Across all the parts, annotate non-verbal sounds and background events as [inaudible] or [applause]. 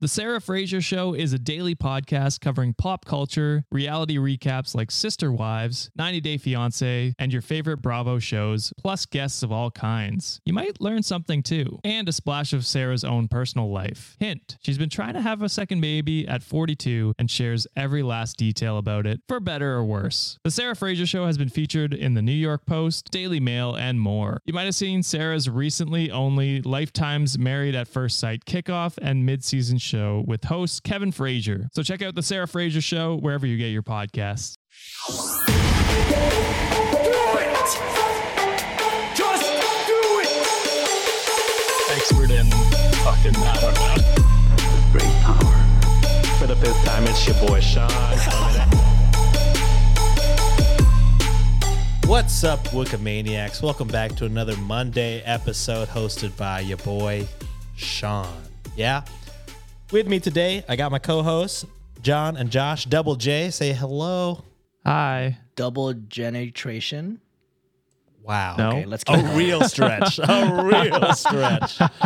The Sarah Fraser Show is a daily podcast covering pop culture, reality recaps like Sister Wives, 90 Day Fiancé, and your favorite Bravo shows, plus guests of all kinds. You might learn something too, and a splash of Sarah's own personal life. Hint, she's been trying to have a second baby at 42 and shares every last detail about it, for better or worse. The Sarah Fraser Show has been featured in the New York Post, Daily Mail, and more. You might have seen Sarah's recently only Lifetime's Married at First Sight kickoff and mid-season with host Kevin Frazier. So check out the Sarah Fraser Show wherever you get your podcasts. expert in fucking I don't know. Great power. For the fifth time, it's your boy Sean. What's up, Wikimaniacs? Welcome back to another Monday episode hosted by your boy, Sean. Yeah? With me today, I got my co hosts, John and Josh. Double J, say hello. Hi. Double genetration. Wow. No. Okay, let's keep A going. real stretch. A [laughs] real stretch. [laughs]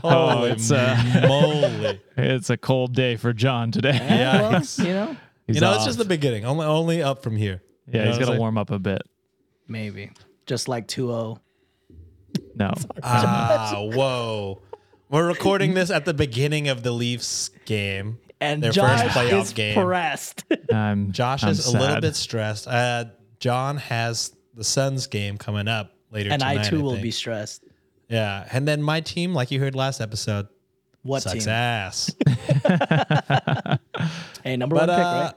Holy it's, uh, moly. It's a cold day for John today. Yeah, well, you know, He's you know, it's just the beginning. Only, only up from here. yeah, You know he's what got I'm to warm up a bit. maybe just like oh. 2-0. No. Ah, whoa. We're recording this at the beginning of the Leafs game. And Their Josh first playoff is game. pressed. [laughs] I'm Josh I'm is a little bit stressed. Uh, John has the Suns game coming up later and tonight. I too will be stressed. Yeah, and then my team, like you heard last episode, What sucks team? ass. [laughs] Hey, number but one pick, uh, right?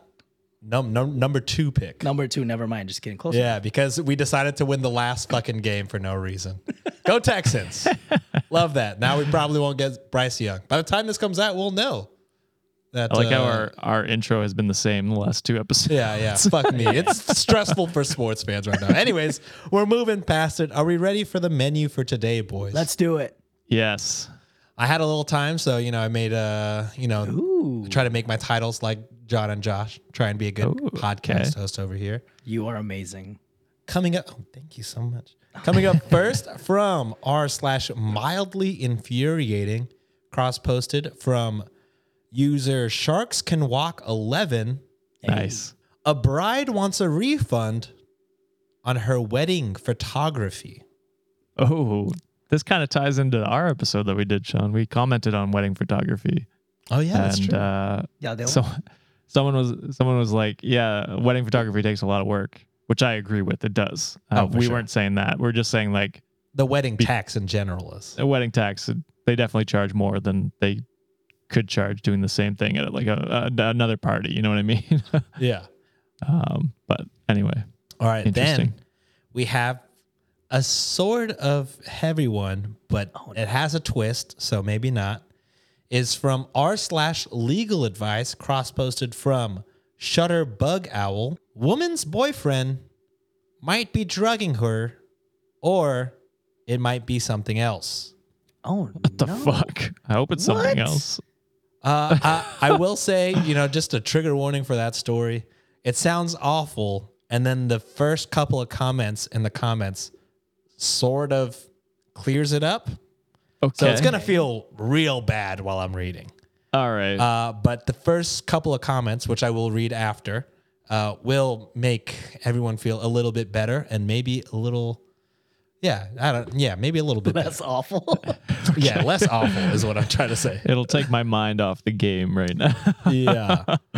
num- num- number two pick. Number two, never mind. Just kidding. Close. Yeah, because we decided to win the last fucking game for no reason. [laughs] Go Texans. Love that. Now we probably won't get Bryce Young. By the time this comes out, we'll know. That, I like how uh, our, our intro has been the same the last two episodes. Yeah, yeah. Fuck me. It's [laughs] stressful for sports fans right now. Anyways, we're moving past it. Are we ready for the menu for today, boys? Let's do it. Yes. I had a little time, so you know, I made a you know, Ooh, try to make my titles like John and Josh. Try and be a good Ooh, podcast okay. host over here. you are amazing. Coming up, oh, thank you so much. Coming up first from r slash mildly infuriating, cross posted from user Sharks Can Walk Eleven. Nice. A bride wants a refund on her wedding photography. Oh, this kind of ties into our episode that we did, Sean. We commented on wedding photography. Oh yeah, that's true. uh Yeah, they so [laughs] someone was someone was like, "Yeah, wedding photography takes a lot of work," which I agree with. It does. Uh, Oh, for we sure. weren't saying that. We're just saying like the wedding tax in general is. a wedding tax. They definitely charge more than they could charge doing the same thing at like a, a another party. You know what I mean? [laughs] Yeah. um, but anyway, All right. Interesting. Then we have a sort of heavy one, but it has a twist, so maybe not. Is from r slash legal advice cross posted from Shutter Bug Owl. Woman's boyfriend might be drugging her, or it might be something else. Oh, what the fuck? I hope it's something else. Uh, I, I will say, you know, just a trigger warning for that story. It sounds awful, and then the first couple of comments in the comments sort of clears it up. Okay. So it's gonna feel real bad while I'm reading. All right. Uh, but the first couple of comments, which I will read after, uh, will make everyone feel a little bit better and maybe a little, yeah, I don't, yeah, maybe a little bit less better. awful. [laughs] Yeah, less awful is what I'm trying to say. It'll take my mind off the game right now. [laughs] Yeah. [laughs]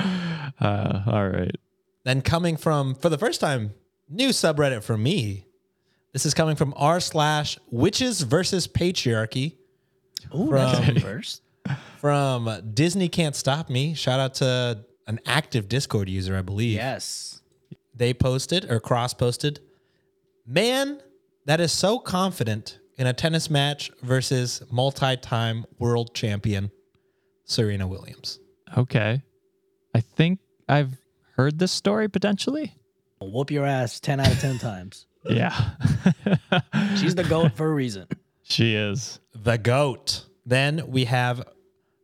uh, all right. Then coming from for the first time, new subreddit for me. This is coming from r slash witches versus patriarchy Ooh, that's From- the first. from Disney Can't Stop Me. Shout out to an active Discord user, I believe. Yes. They posted or cross posted, man that is so confident in a tennis match versus multi-time world champion Serena Williams. Okay. I think I've heard this story potentially. Whoop your ass 10 out of 10 times. [laughs] Yeah. [laughs] She's the GOAT for a reason. she is. the goat. Then we have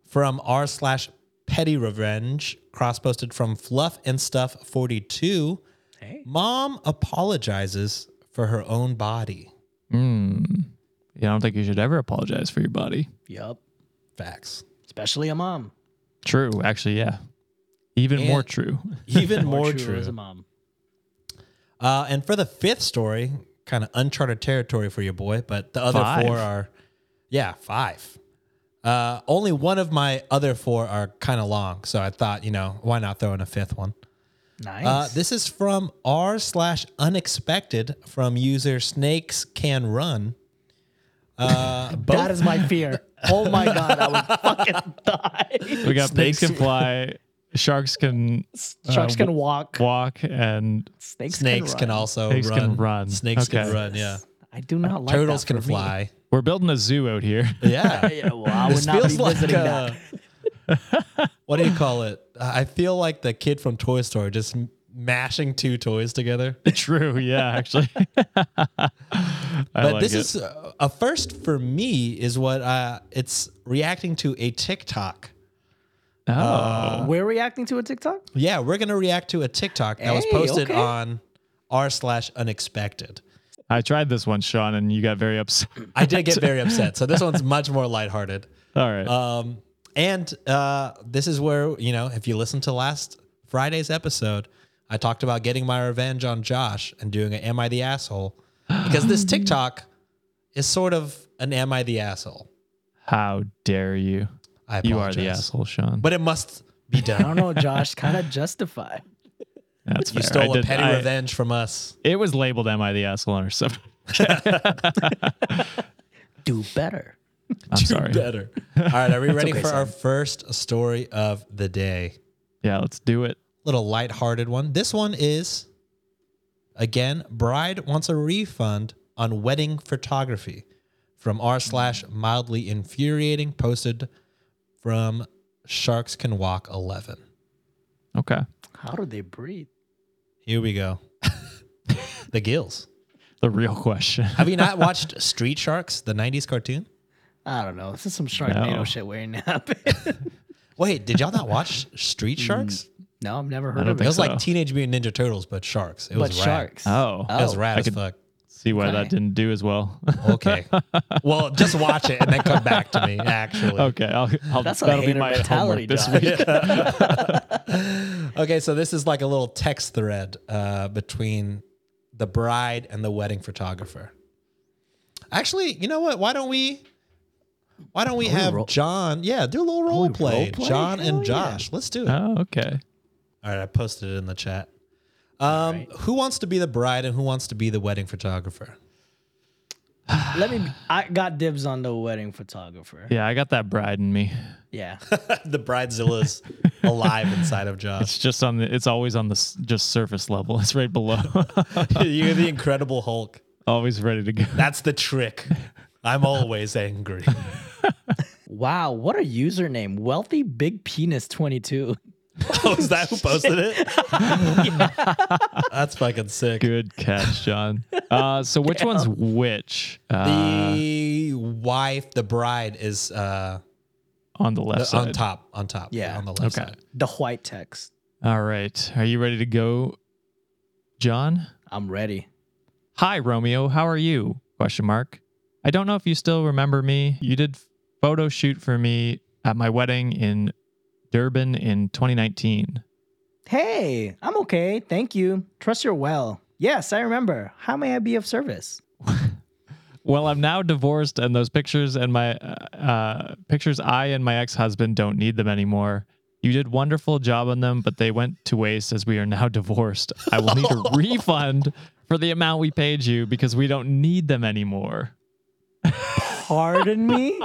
from r slash petty revenge cross posted from fluff and stuff 42 Hey. mom apologizes for her own body Hmm. Yeah, I don't think you should ever apologize for your body. Yup. facts Especially a mom. True. Actually, yeah. Even more true. [laughs] Even [laughs] More more, true true. as a mom. Uh, and for the fifth story, kind of uncharted territory for your boy, but the other Five. four are, yeah, five. Uh, only one of my other four are kind of long, so I thought, you know, why not throw in a fifth one? Nice. Uh, this is from r slash unexpected from user snakes can run. Uh, [laughs] both, that is my fear. [laughs] Oh my god, I would fucking [laughs] die. We got pigs Snakes- can fly, sharks can Sharks uh, can walk. walk, and Snakes, snakes can, can, also Snakes run. can run. Snakes can run. Yeah. I do not like Turtles that can for me. Fly. we're building a zoo out here. Yeah. [laughs] Yeah, well, I would This not be feels like visiting uh, that. [laughs] what do you call it? Uh, I feel like the kid from Toy Story just mashing two toys together. [laughs] True. Yeah, actually. But like this it. is uh, a first for me. Is what uh, it's reacting to a TikTok. oh. We're reacting to a TikTok. Yeah, we're gonna react to a TikTok that was posted okay. on r slash unexpected. I tried this one, Sean, and you got very upset. I did get very [laughs] upset, so this one's much more lighthearted. All right. Um, and uh, this is where you know if you listen to last Friday's episode, I talked about getting my revenge on Josh and doing an "Am I the asshole?" Because this [gasps] TikTok is sort of an "Am I the asshole?" How dare you? I You are the asshole, Sean. but it must be done. I don't know, Josh. Kind of [laughs] justified. That's You fair. Stole a did- petty I- revenge from us. It was labeled "Am I the asshole?" or something. [laughs] Do better. I'm sorry. Better. All right, are we ready okay, for our first story of the day? Yeah, let's do it. Little lighthearted one. This one is again, bride wants a refund on wedding photography from r slash mildly infuriating posted from Sharks Can Walk 11. Okay. How do they breathe? Here we go. [laughs] the gills. The real question. Have you not [laughs] watched Street Sharks, the 90s cartoon? I don't know. This is some Sharknado No. shit waiting to happen. [laughs] Wait, did y'all not watch Street mm, Sharks? no, I've never heard don't of it. It was so. like Teenage Mutant Ninja Turtles, but sharks. It it. was But rad. sharks. Oh. It was Oh, rad I as could- fuck. See why Okay. that didn't do as well. Okay. well, just watch it and then come back to me, [laughs] actually. okay, I'll, I'll That's a that'll be my mentality, this Josh. week. [laughs] Okay, so this is like a little text thread uh, between the bride and the wedding photographer. Actually, you know what? Why don't we? Why don't we Oh, have ro- John? Yeah, do a little role we play. role play? John Hell and yeah. Josh. Let's do it. Oh, okay. All right, I posted it in the chat. Um, Who wants to be the bride and who wants to be the wedding photographer? Let me. I got dibs on the wedding photographer. Yeah, I got that bride in me. Yeah. [laughs] the bridezilla's alive inside of Josh. It's just on the. It's always on the just surface level. It's right below. [laughs] You're the Incredible Hulk. always ready to go. That's the trick. I'm always angry. [laughs] Wow. What a username. Wealthy Big Penis 22. [laughs] Oh, is that who posted it? [laughs] That's fucking sick. Good catch, John. Uh, so which one's which? Uh, The wife, the bride, is uh, on the left the- side. on top. On top. Yeah. on the left Okay. side. The white text. All right. Are you ready to go, John? I'm ready. Hi, Romeo. How are you? Question mark. I don't know if you still remember me. You did photo shoot for me at my wedding in Durban in 2019. Hey, I'm okay. Thank you. Trust you're well. Yes, I remember. How may I be of service? [laughs] Well, I'm now divorced, and those pictures and my uh, uh, pictures I and my ex-husband don't need them anymore. You did wonderful job on them, but they went to waste as we are now [laughs] divorced. I will need a [laughs] refund for the amount we paid you because we don't need them anymore. Pardon me?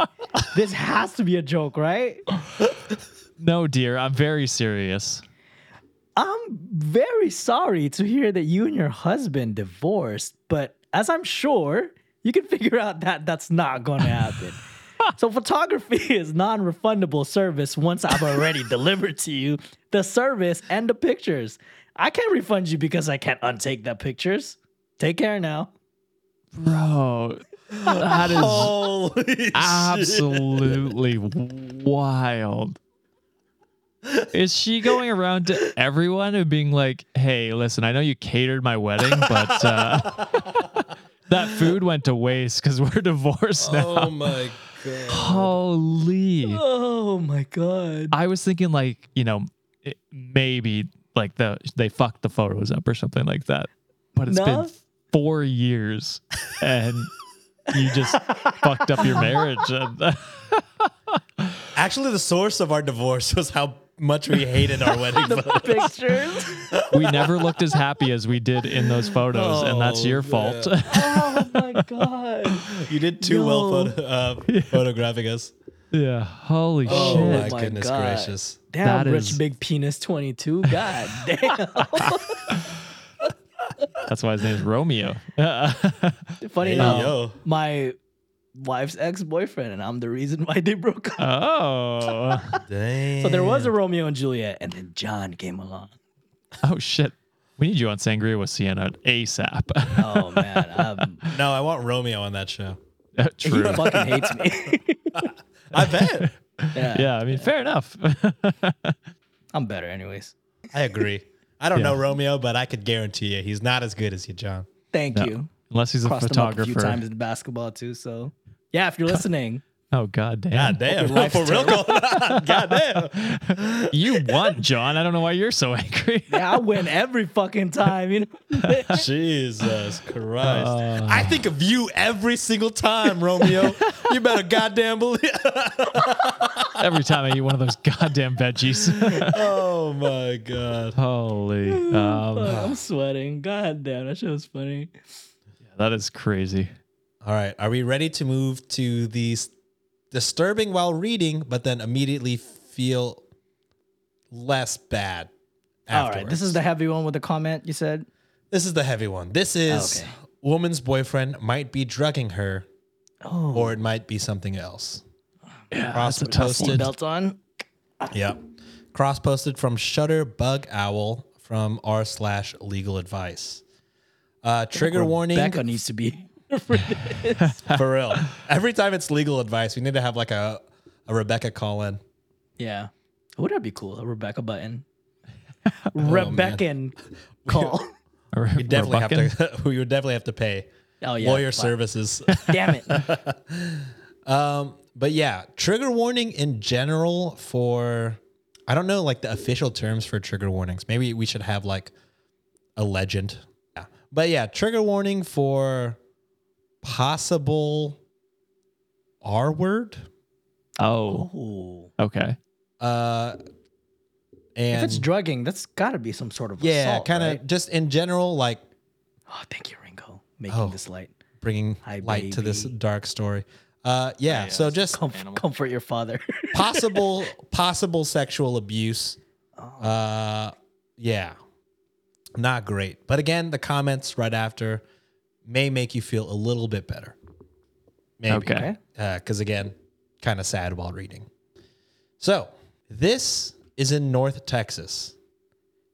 this has to be a joke, right? No, dear, I'm very serious. I'm very sorry to hear that you and your husband divorced, but as I'm sure, you can [laughs] figure out that that's not going to happen. [laughs] so photography is non-refundable service once I've already [laughs] delivered to you the service and the pictures. I can't refund you because I can't untake the pictures. Take care now. Bro, that is Holy absolutely wild. Is she going around to everyone and being like, "Hey, listen, I know you catered my wedding, but uh, [laughs] that food went to waste because we're divorced now." Oh my god. Holy. Oh my god. I was thinking like, you know, it, maybe like the they fucked the photos up or something like that. But it's No? been 4 years and you just fucked up your marriage and [laughs] Actually, the source of our divorce was how much we hated our wedding [laughs] photos. Pictures. we never looked as happy as we did in those photos and that's Oh, your fault. oh my [laughs] god. You did too well Yo. photo, uh, photographing us. yeah. Holy Oh shit. my my goodness God. gracious. Damn, That rich is- big penis 22. God [laughs] damn. That's why his name's Romeo. Funny Hey, enough, yo. my wife's ex-boyfriend, and I'm the reason why they broke up. oh. Dang. [laughs] so there was a Romeo and Juliet, and then John came along. Oh shit. We need you on Sangria with Sienna ASAP. Oh man, um, [laughs] No, I want Romeo on that show. [laughs] he True. fucking hates me. I bet. yeah, Yeah, I mean, fair enough. I'm better, anyways. I agree. I don't Yeah. know Romeo, but I could guarantee you he's not as good as you, John. Thank No. you. Unless he's a Crossed him up a few times in basketball too. So yeah, if you're listening, [laughs] Oh god damn. God damn. your life's [laughs] For real going [laughs] on. God damn. You won, John. I don't know why you're so angry. yeah, I win every fucking time. You know. Jesus Christ. Uh. I think of you every single time, Romeo. you better goddamn believe. Every time I eat one of those goddamn veggies. oh my God. Holy. Fuck, Um, I'm sweating. God damn, that shit was funny. Yeah, that is crazy. All right. Are we ready to move to these disturbing while reading, but then immediately feel less bad? All right, this is the heavy one with the comment you said. This is the heavy one. This is Okay. woman's boyfriend might be drugging her, Oh, or it might be something else. Yeah, Cross that's posted belt on. Yep. Cross posted from Shutter Bug Owl from r slash legal advice. Uh, trigger warning Becca needs to be. [laughs] for real. Every time it's legal advice, we need to have like a, a Rebecca call in. Yeah. Would that be cool? A Rebecca button. [laughs] Oh, Rebecca [laughs] call. Or- We definitely have to. we would definitely have to pay Oh yeah. lawyer fuck. services. Damn it. um, but yeah, trigger warning in general for I don't know like the official terms for trigger warnings. Maybe we should have like a legend. Yeah. But yeah, trigger warning for possible R word. Oh, okay. Uh and If it's drugging, that's got to be some sort of yeah, assault, kind of right? just in general, like Oh, thank you, Ringo, making Oh. this light. bringing Hi, light to this dark story. Uh, yeah, so just Comf- comfort your father. [laughs] possible possible sexual abuse. Oh. Uh, yeah, not great. But again, the comments right after may make you feel a little bit better. Maybe. Okay. Because uh, again, kind of sad while reading. So this is in North Texas.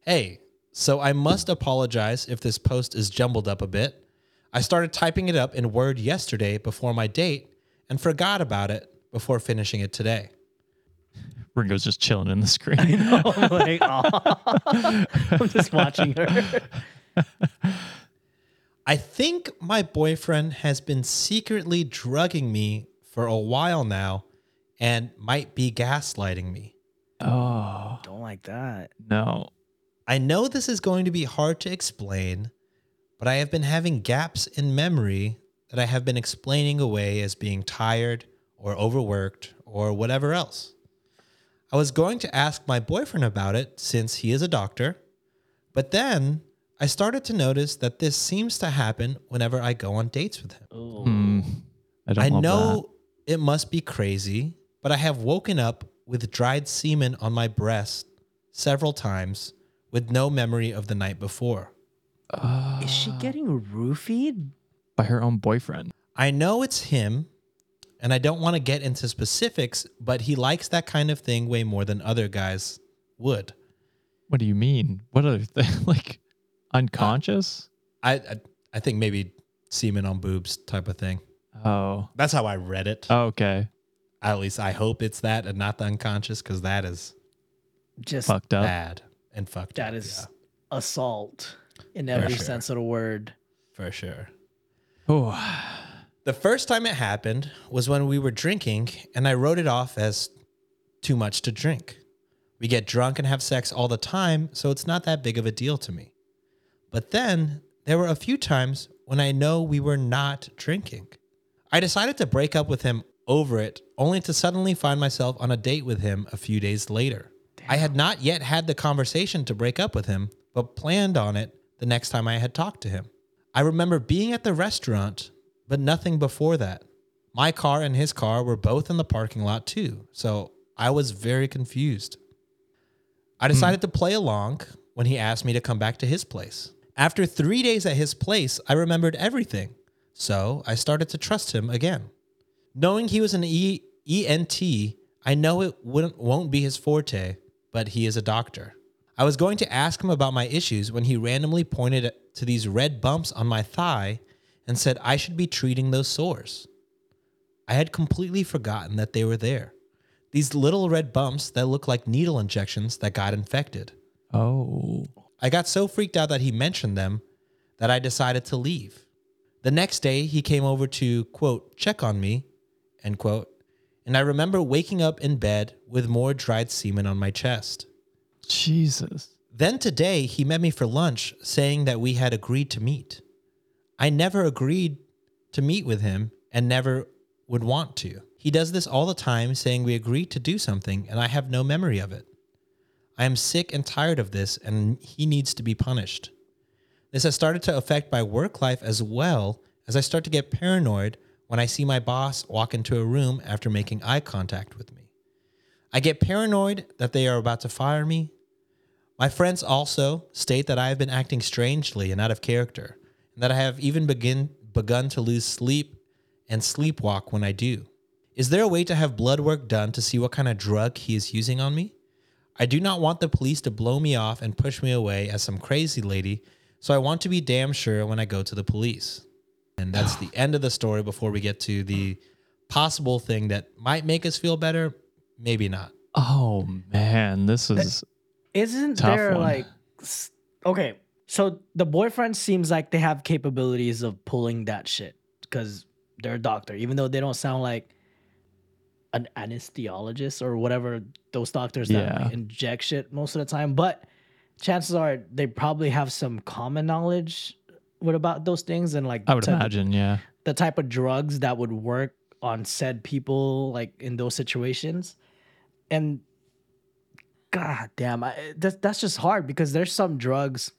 Hey, so I must apologize if this post is jumbled up a bit. I started typing it up in Word yesterday before my date and forgot about it before finishing it today. Ringo's just chilling in the screen. I'm like, "Aw." [laughs] I'm just watching her. [laughs] I think my boyfriend has been secretly drugging me for a while now and might be gaslighting me. oh Don't like that. no. I know this is going to be hard to explain, but I have been having gaps in memory that I have been explaining away as being tired or overworked or whatever else. I was going to ask my boyfriend about it since he is a doctor, but then I started to notice that this seems to happen whenever I go on dates with him. Hmm. I don't I love know it must be crazy, but I have woken up with dried semen on my breast several times with no memory of the night before. that. Uh, is she getting roofied? by her own boyfriend? I know it's him, and I don't want to get into specifics, but he likes that kind of thing way more than other guys would. What do you mean? What other thing? [laughs] like unconscious? I I, I think maybe semen on boobs type of thing. oh. That's how I read it. Oh, okay. At least I hope it's that and not the unconscious because that is Just Fucked up. bad and fucked that up. is assault in every sure. sense of the word. yeah, for sure. Oh. The first time it happened was when we were drinking, and I wrote it off as too much to drink. We get drunk and have sex all the time, so it's not that big of a deal to me. But then there were a few times when I know we were not drinking. I decided to break up with him over it, only to suddenly find myself on a date with him a few days later. I had not yet had the conversation to break up with him, but planned on it the next time I had talked to him. I remember being at the restaurant, but nothing before that. My car and his car were both in the parking lot too, so I was very confused. I hmm. decided to play along when he asked me to come back to his place. After three days at his place, I remembered everything, so I started to trust him again. Knowing he was an e- ENT, I know it wouldn't, won't be his forte, but he is a doctor. I was going to ask him about my issues when he randomly pointed to these red bumps on my thigh and said I should be treating those sores. I had completely forgotten that they were there. These little red bumps that look like needle injections that got infected. Oh. I got so freaked out that he mentioned them that I decided to leave. The next day, he came over to, quote, check on me, end quote, and I remember waking up in bed with more dried semen on my chest. Jesus. Then today, he met me for lunch saying that we had agreed to meet. I never agreed to meet with him and never would want to. He does this all the time, saying we agreed to do something, and I have no memory of it. I am sick and tired of this, and he needs to be punished. This has started to affect my work life as well as I start to get paranoid when I see my boss walk into a room after making eye contact with me. I get paranoid that they are about to fire me. My friends also state that I have been acting strangely and out of character, and that I have even begin, begun to lose sleep and sleepwalk when I do. Is there a way to have blood work done to see what kind of drug he is using on me? I do not want the police to blow me off and push me away as some crazy lady, so I want to be damn sure when I go to the police. And that's the end of the story before we get to the possible thing that might make us feel better, maybe not. Oh man, this eh, is Isn't Tough there one. like okay? So the boyfriend seems like they have capabilities of pulling that shit because they're a doctor, even though they don't sound like an anesthesiologist or whatever those doctors that Yeah. like, inject shit most of the time. But chances are they probably have some common knowledge what about those things and like I would type of- imagine, yeah. the type of drugs that would work on said people like in those situations and god damn I, that's, that's just hard because there's some drugs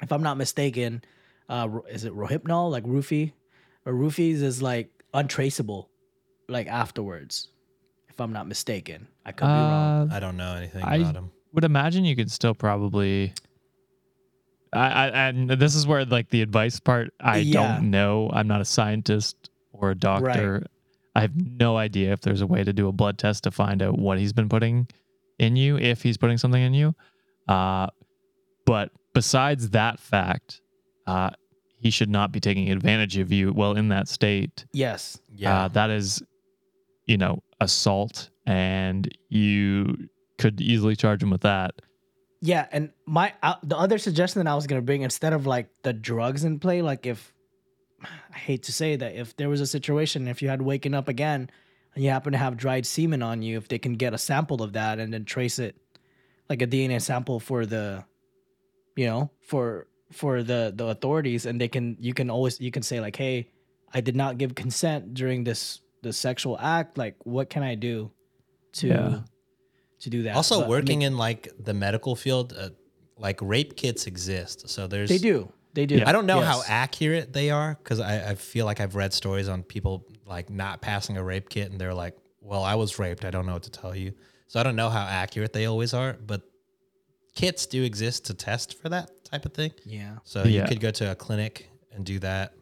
if i'm not mistaken uh is it rohypnol like roofie or roofies is like untraceable like afterwards if i'm not mistaken i could be wrong Uh, I don't know anything I- about him. would imagine you could still probably I, I and this is where like the advice part I Yeah. don't know. I'm not a scientist or a doctor. I have no idea if there's a way to do a blood test to find out what he's been putting in you, if he's putting something in you. Uh, but besides that fact, uh, he should not be taking advantage of you while in that state. yes Yeah. Uh, that is, you know, assault, and you could easily charge him with that. Yeah, and my uh, the other suggestion that I was gonna bring instead of like the drugs in play, like if I hate to say that if there was a situation if you had waken up again and you happen to have dried semen on you, if they can get a sample of that and then trace it, like a DNA sample for the, you know, for for the the authorities, and they can you can always you can say like, hey, I did not give consent during this the sexual act. Like, what can I do to Yeah. to do that? also, But, working mean, in like the medical field, uh, like rape kits exist. So there's they do they do. I don't know how accurate they are because I, I feel like I've read stories on people like not passing a rape kit and they're like, well, I was raped. I don't know what to tell you. So I don't know how accurate they always are, but kits do exist to test for that type of thing. Yeah. So Yeah. you could go to a clinic and do that.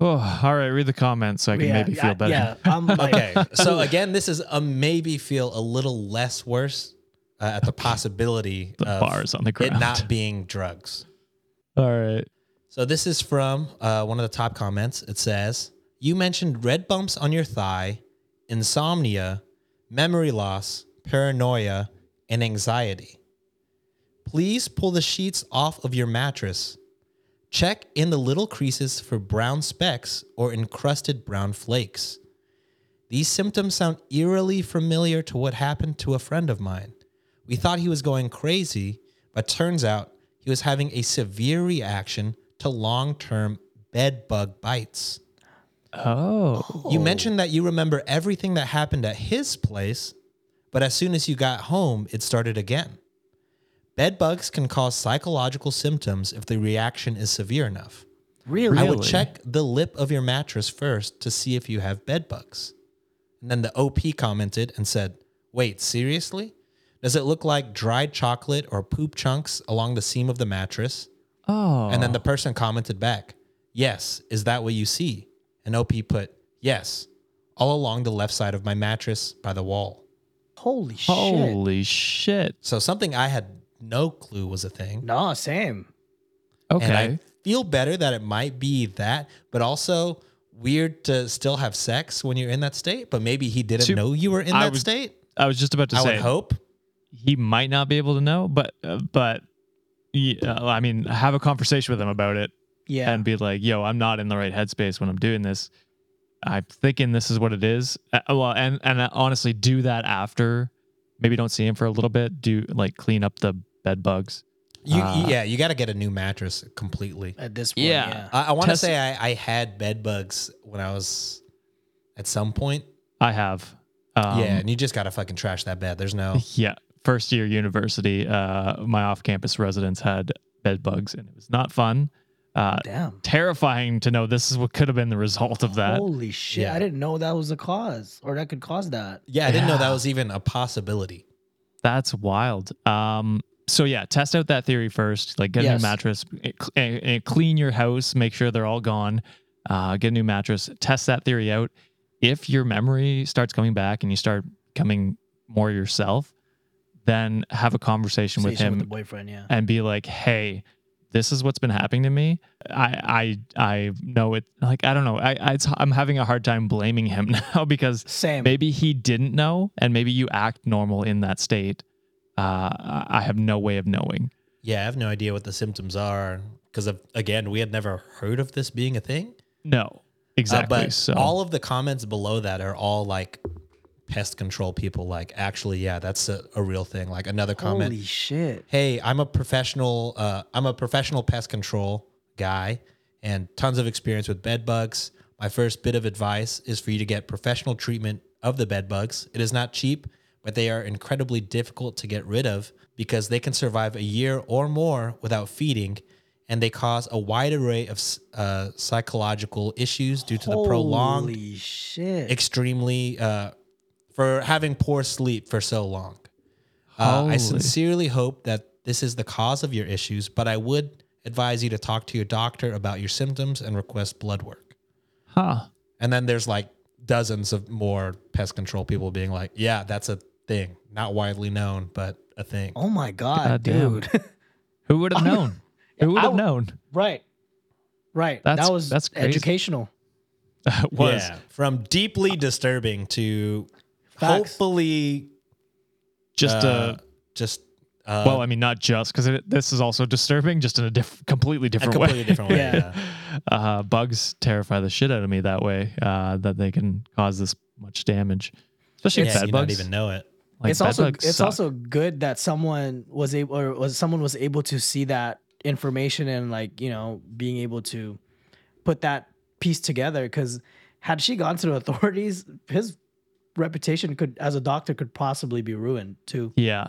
Oh, all right. Read the comments so I can yeah, maybe feel I- better. Yeah, I'm [laughs] like, Okay. so again, this is a maybe feel a little less worse uh, at the [laughs] possibility The of bars on the it not being drugs. All right. So this is from uh, one of the top comments. It says, "You mentioned red bumps on your thigh, insomnia, memory loss, paranoia, and anxiety. Please pull the sheets off of your mattress. Check in the little creases for brown specks or encrusted brown flakes. These symptoms sound eerily familiar to what happened to a friend of mine. We thought he was going crazy, but turns out he was having a severe reaction to long term bed bug bites. Oh. You mentioned that you remember everything that happened at his place, but as soon as you got home, it started again. Bed bugs can cause psychological symptoms if the reaction is severe enough. Really? I would check the lip of your mattress first to see if you have bed bugs. And then the OP commented and said, Wait, seriously? Does it look like dried chocolate or poop chunks along the seam of the mattress? Oh. And then the person commented back, Yes, is that what you see? And OP put, Yes, all along the left side of my mattress by the wall. Holy shit. Holy shit. So something I had no clue was a thing. No, same. Okay. And I feel better that it might be that, but also weird to still have sex when you're in that state. But maybe he didn't To- know you were in I that was- state. I was just about to I say would hope. he might not be able to know, but uh, but yeah, I mean, have a conversation with him about it Yeah. and be like, "Yo, I'm not in the right headspace when I'm doing this. I'm thinking this is what it is." Uh, well, and and honestly, do that after. Maybe don't see him for a little bit. Do like clean up the bed bugs. You, Uh, yeah, you got to get a new mattress completely. At this point, Yeah. yeah. I, I want to Test- say I, I had bed bugs when I was at some point. I have. Um, yeah, and you just got to fucking trash that bed. There's no. [laughs] Yeah. First year university, uh, my off campus residents had bed bugs and it was not fun. Uh, Damn. terrifying to know this is what could have been the result of that. Holy shit. Yeah. I didn't know that was the cause or that could cause that. Yeah, I didn't know that was even a possibility. That's wild. Um, so yeah, test out that theory first. Like get a new mattress, and, cl- eh, eh, clean your house, make sure they're all gone. Uh, get a new mattress. Test that theory out. If your memory starts coming back and you start becoming more yourself, then have a conversation with him with the boyfriend, yeah. and be like, "Hey, this is what's been happening to me. I I I know it. Like I don't know. I, I it's, I'm having a hard time blaming him [laughs] now because Same. maybe he didn't know, and maybe you act normal in that state. Uh, I have no way of knowing. Yeah, I have no idea what the symptoms are because, again, we had never heard of this being a thing. No, Uh, exactly. but so all of the comments below that are all like pest control people. Like, actually, yeah, that's a, a real thing. Like another comment. Holy shit. hey, I'm a professional. Uh, I'm a professional pest control guy, and tons of experience with bed bugs. My first bit of advice is for you to get professional treatment of the bed bugs. It is not cheap, but they are incredibly difficult to get rid of because they can survive a year or more without feeding, and they cause a wide array of uh, psychological issues due to the prolonged shit. extremely uh, for having poor sleep for so long. Uh, I sincerely hope that this is the cause of your issues, but I would advise you to talk to your doctor about your symptoms and request blood work. huh? And then there's like dozens of more pest control people being like, "Yeah, that's a thing, not widely known, but a thing." oh my god, Goddamn. dude. [laughs] Who would have known? [laughs] Who would have known? right. Right. That's- that was that's crazy. educational. [laughs] Was Yeah, from deeply disturbing to Facts. hopefully just uh, a just uh, well, I mean, not just because this is also disturbing, just in a diff- completely a different completely way. different way. [laughs] Yeah. yeah. uh, bugs terrify the shit out of me that way. Uh, that they can cause this much damage, especially Yeah, bed you bugs. not even know it. Like, it's also it's suck. also good that someone was able or was someone was able to see that information and like you know being able to put that piece together because had she gone to the [laughs] authorities his reputation could as a doctor could possibly be ruined too yeah.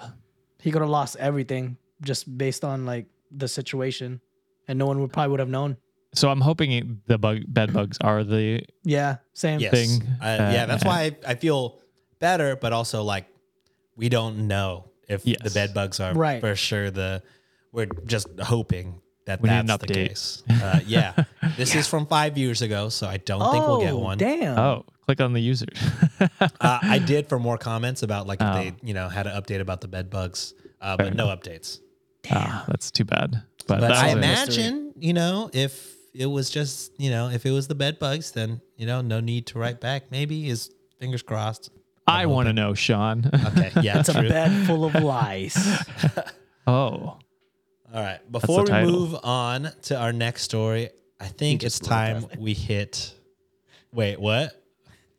He could have lost everything just based on like the situation and no one would probably would have known So I'm hoping the bug bed bugs are the yeah same yes. thing. Uh, Uh, yeah, that's uh, why I, I feel better, but also like we don't know if the bed bugs are Right. for sure. The we're just hoping that We need that's an the update. case. Uh, yeah, [laughs] this is from five years ago, so I don't think we'll get Oh, one. damn oh, click on the user. [laughs] Uh, I did for more comments about like if Oh. they you know had an update about the bed bugs, uh, but no updates. Ah, that's too bad. But, But I it. imagine you know if it was just you know if it was the bed bugs, then you know no need to write back. Maybe is fingers crossed. I want to know, Sean. Okay, yeah, [laughs] it's a bed full of lies [laughs] oh, All right. Before we title. move on to our next story, I think it's time we hit. Wait, what?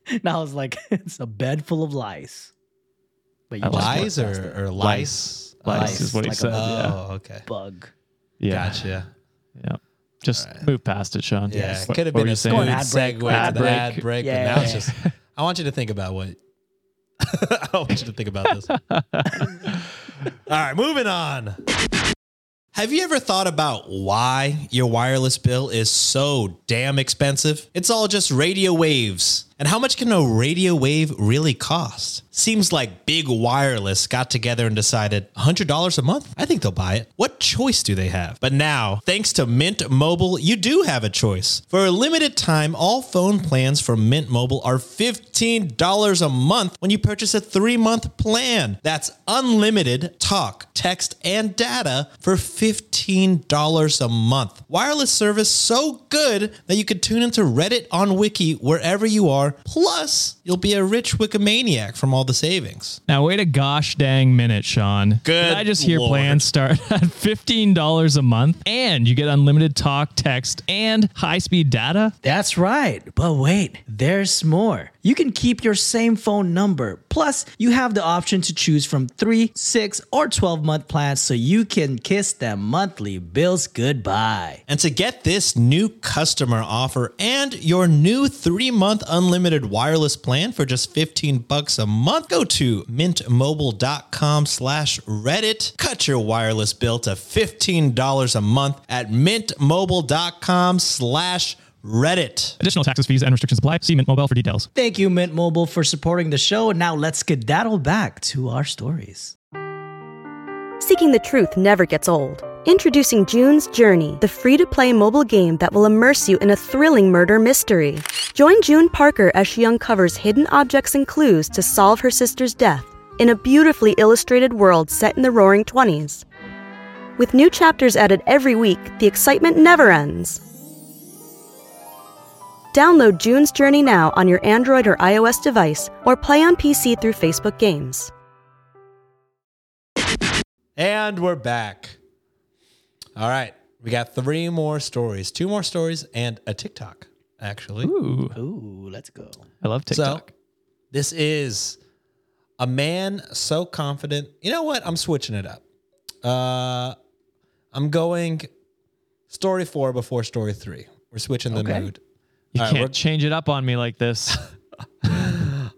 [laughs] Now I was like, [laughs] it's a bed full of lice. But you I Lies or, or Lice. lice? Lice oh. Lice, is what he like a said. Oh, yeah. okay. bug. Yeah. Gotcha. Yeah. Just move past it, Sean. Yeah, What- could have been a you saying? smooth Ad break, segue ad to the break. ad break, Yeah. but now it's just. I want you to think about what. [laughs] I want you to think about this. All right, moving on. Have you ever thought about why your wireless bill is so damn expensive? It's all just radio waves. And how much can a radio wave really cost? Seems like Big Wireless got together and decided $100 a month? I think they'll buy it. What choice do they have? But now, thanks to Mint Mobile, you do have a choice. For a limited time, all phone plans from Mint Mobile are $15 a month when you purchase a three month plan. That's unlimited talk, text, and data for $15 a month. Wireless service so good that you could tune into Reddit on Wiki wherever you are. Plus, you'll be a rich Wikimaniac from all the savings. Now wait a gosh dang minute, Sean. Good Did I just hear Lord. plans start [laughs] at fifteen dollars a month, and you get unlimited talk, text, and high speed data? That's right. But wait, there's more. You can keep your same phone number. Plus, you have the option to choose from 3, 6, or 12 month plans so you can kiss them monthly bills goodbye. And to get this new customer offer and your new three-month unlimited wireless plan for just 15 bucks a month, go to mintmobile.com slash Reddit. Cut your wireless bill to $15 a month at mintmobile.com slash Reddit. Additional taxes, fees, and restrictions apply. See Mint Mobile for details. Thank you, Mint Mobile, for supporting the show. And Now let's skedaddle back to our stories. Seeking the truth never gets old. Introducing June's Journey, the free to play mobile game that will immerse you in a thrilling murder mystery. Join June Parker as she uncovers hidden objects and clues to solve her sister's death in a beautifully illustrated world set in the roaring 20s. With new chapters added every week, the excitement never ends. Download June's Journey now on your Android or iOS device or play on PC through Facebook Games. And we're back. All right. We got three more stories, two more stories, and a TikTok, actually. Ooh, Ooh, let's go. I love TikTok. So, this is a man so confident. You know what? I'm switching it up. Uh, I'm going story four before story three. We're switching the Okay. mood. You all right, can't we're- change it up on me like this. [laughs]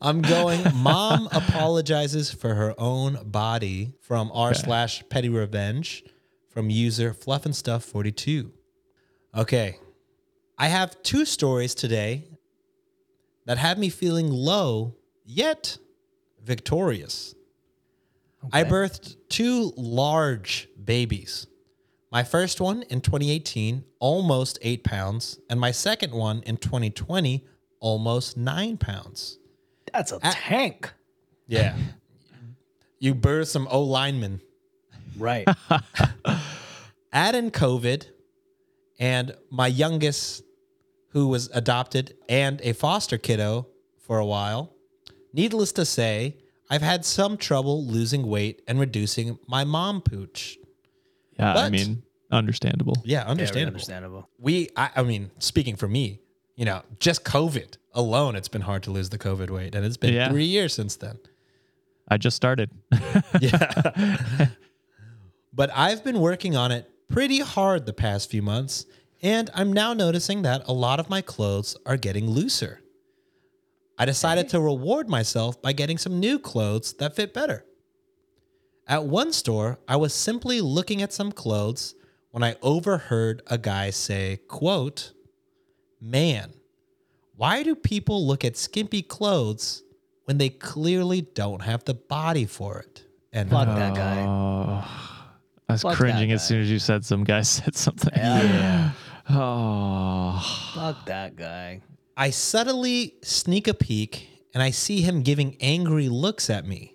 I'm going. Mom apologizes for her own body from r slash petty revenge from user Fluff and Stuff 42. Okay, I have two stories today that have me feeling low yet victorious. I birthed two large babies. My first one in 2018, almost eight pounds, and my second one in 2020, almost nine pounds. That's a tank. Yeah. you birthed some O linemen. Right. [laughs] Add in COVID and my youngest, who was adopted and a foster kiddo for a while. Needless to say, I've had some trouble losing weight and reducing my mom pooch. Yeah, I But- mean, understandable. Yeah, Very understandable. understandable. We, I, I mean, speaking for me, you know, just COVID alone, it's been hard to lose the COVID weight, and it's been Yeah. three years since then. I just started. [laughs] Yeah. [laughs] but I've been working on it pretty hard the past few months, and I'm now noticing that a lot of my clothes are getting looser. I decided to reward myself by getting some new clothes that fit better. At one store, I was simply looking at some clothes when I overheard a guy say, quote, "Man, why do people look at skimpy clothes when they clearly don't have the body for it?" And Fuck that guy. Oh, I was Fuck that cringing as soon as you said some guy [laughs] said something. Hell yeah. Oh, Fuck that guy. I subtly sneak a peek and I see him giving angry looks at me.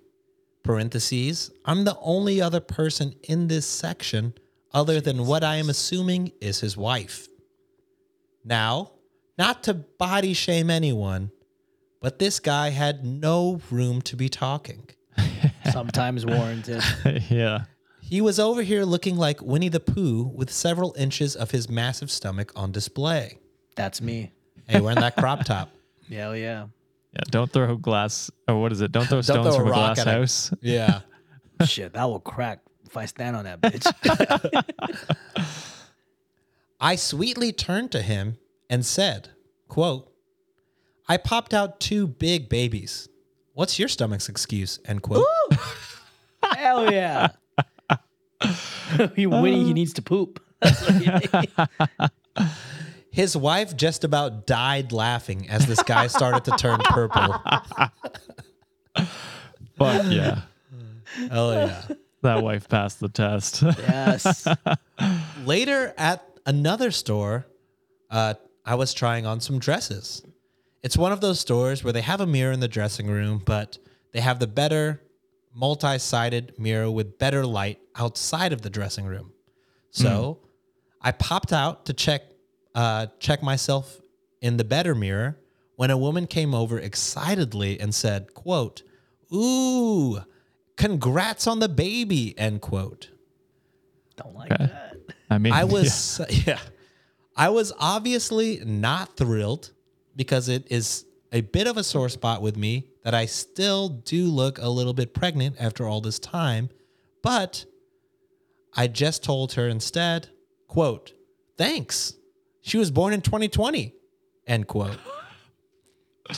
Parentheses, I'm the only other person in this section other than what I am assuming is his wife. Now, not to body shame anyone, but this guy had no room to be talking. [laughs] Sometimes warranted. [laughs] yeah. He was over here looking like Winnie the Pooh with several inches of his massive stomach on display. That's me. Hey, wearing that crop top. [laughs] Hell yeah. Yeah, don't throw glass or what is it? Don't throw Don't stones throw a from a rock glass at it. house. Yeah. [laughs] Shit, that will crack if I stand on that bitch. [laughs] I sweetly turned to him and said, quote, I popped out two big babies. What's your stomach's excuse? End quote. Hell yeah. [laughs] he Winnie, he needs to poop. That's what he needs. His wife just about died laughing as this guy started to turn purple. [laughs] But yeah, Hell yeah. that wife passed the test. yes. [laughs] Later at another store, uh, I was trying on some dresses. It's one of those stores where they have a mirror in the dressing room, but they have the better multi sided mirror with better light outside of the dressing room. So I popped out to check uh, check myself in the better mirror when a woman came over excitedly and said, quote, Ooh, congrats on the baby, end quote. Don't like Okay. that. I mean, I was [laughs] yeah. I was obviously not thrilled because it is a bit of a sore spot with me that I still do look a little bit pregnant after all this time, but I just told her instead, quote, "Thanks. She was born in 2020." End quote.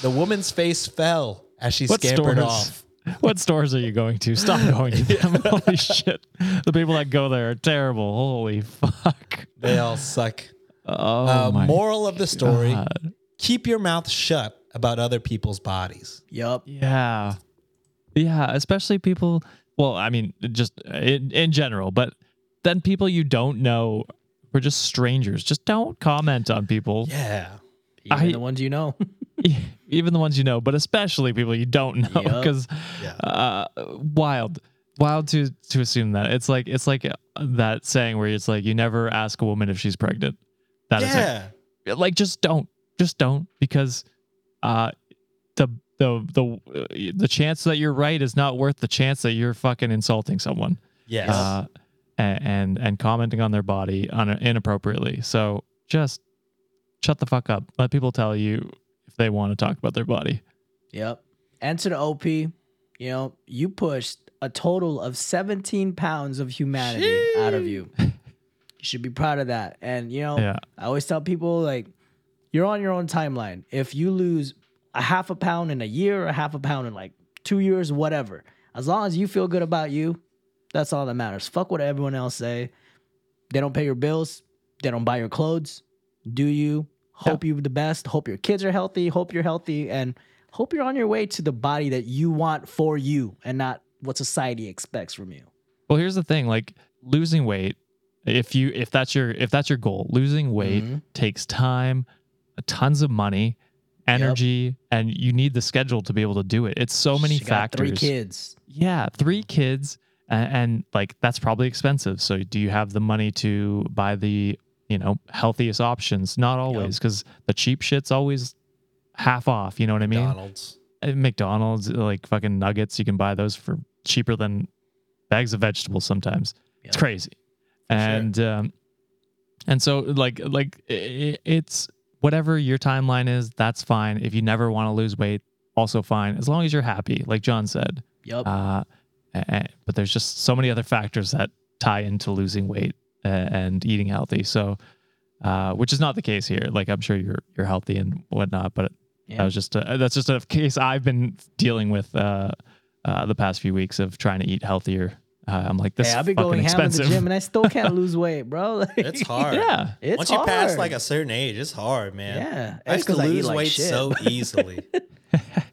The woman's face fell as she What scampered stores? off. [laughs] What stores are you going to? Stop [laughs] going to them. Holy shit. The people that go there are terrible. Holy fuck. They all suck. Oh, uh, my moral of the story: God. keep your mouth shut about other people's bodies. Yup. Yeah. Yeah, especially people, well, I mean, just in, in general, but then people you don't know or just strangers, just don't comment on people. Yeah. Even I- the ones you know. [laughs] [laughs] Even the ones you know, but especially people you don't know because Yeah. uh, wild. Wild to to assume that. It's like it's like uh, that saying where it's like you never ask a woman if she's pregnant. That is it. Yeah. like just don't just don't because uh the the the uh, the chance that you're right is not worth the chance that you're fucking insulting someone Yes. uh and and, and commenting on their body on inappropriately so just shut the fuck up let people tell you if they want to talk about their body Yep. And to the OP, you know, you pushed a total of 17 pounds of humanity out of you. [laughs] You should be proud of that. And, you know, Yeah. I always tell people, like, you're on your own timeline. If you lose a half a pound in a year, a half a pound in like two years, whatever, as long as you feel good about you, that's all that matters. Fuck what everyone else say. They don't pay your bills. They don't buy your clothes. Do you? Hope you the best. Hope your kids are healthy. Hope you're healthy, and hope you're on your way to the body that you want for you, and not what society expects from you. well here's the thing like losing weight if you if that's your if that's your goal losing weight Mhm. takes time tons of money energy and you need the schedule to be able to do it it's so many She factors Three kids. yeah three kids and, and like that's probably expensive so do you have the money to buy the you know healthiest options not always because the cheap shit's always half off you know what i mean McDonald's. at McDonald's, like fucking nuggets, you can buy those for cheaper than bags of vegetables sometimes. It's Yeah. crazy. And um and so like like i it's whatever your timeline is, that's fine. If you never want to lose weight, also fine as long as you're happy, like John said. Yep. Uh but there's just so many other factors that tie into losing weight uh, and eating healthy. So uh, which is not the case here. Like I'm sure you're you're healthy and whatnot, but that was just a, that's just a case I've been dealing with uh, uh, the past few weeks of trying to eat healthier. Uh, I'm like this hey, is I've been fucking going ham in the gym, and I still [laughs] can't lose weight, bro. Like, It's hard. yeah, It's Once you pass like a certain age, it's hard, man. Yeah, I it's used to 'cause I eat lose like weight shit. so easily. [laughs]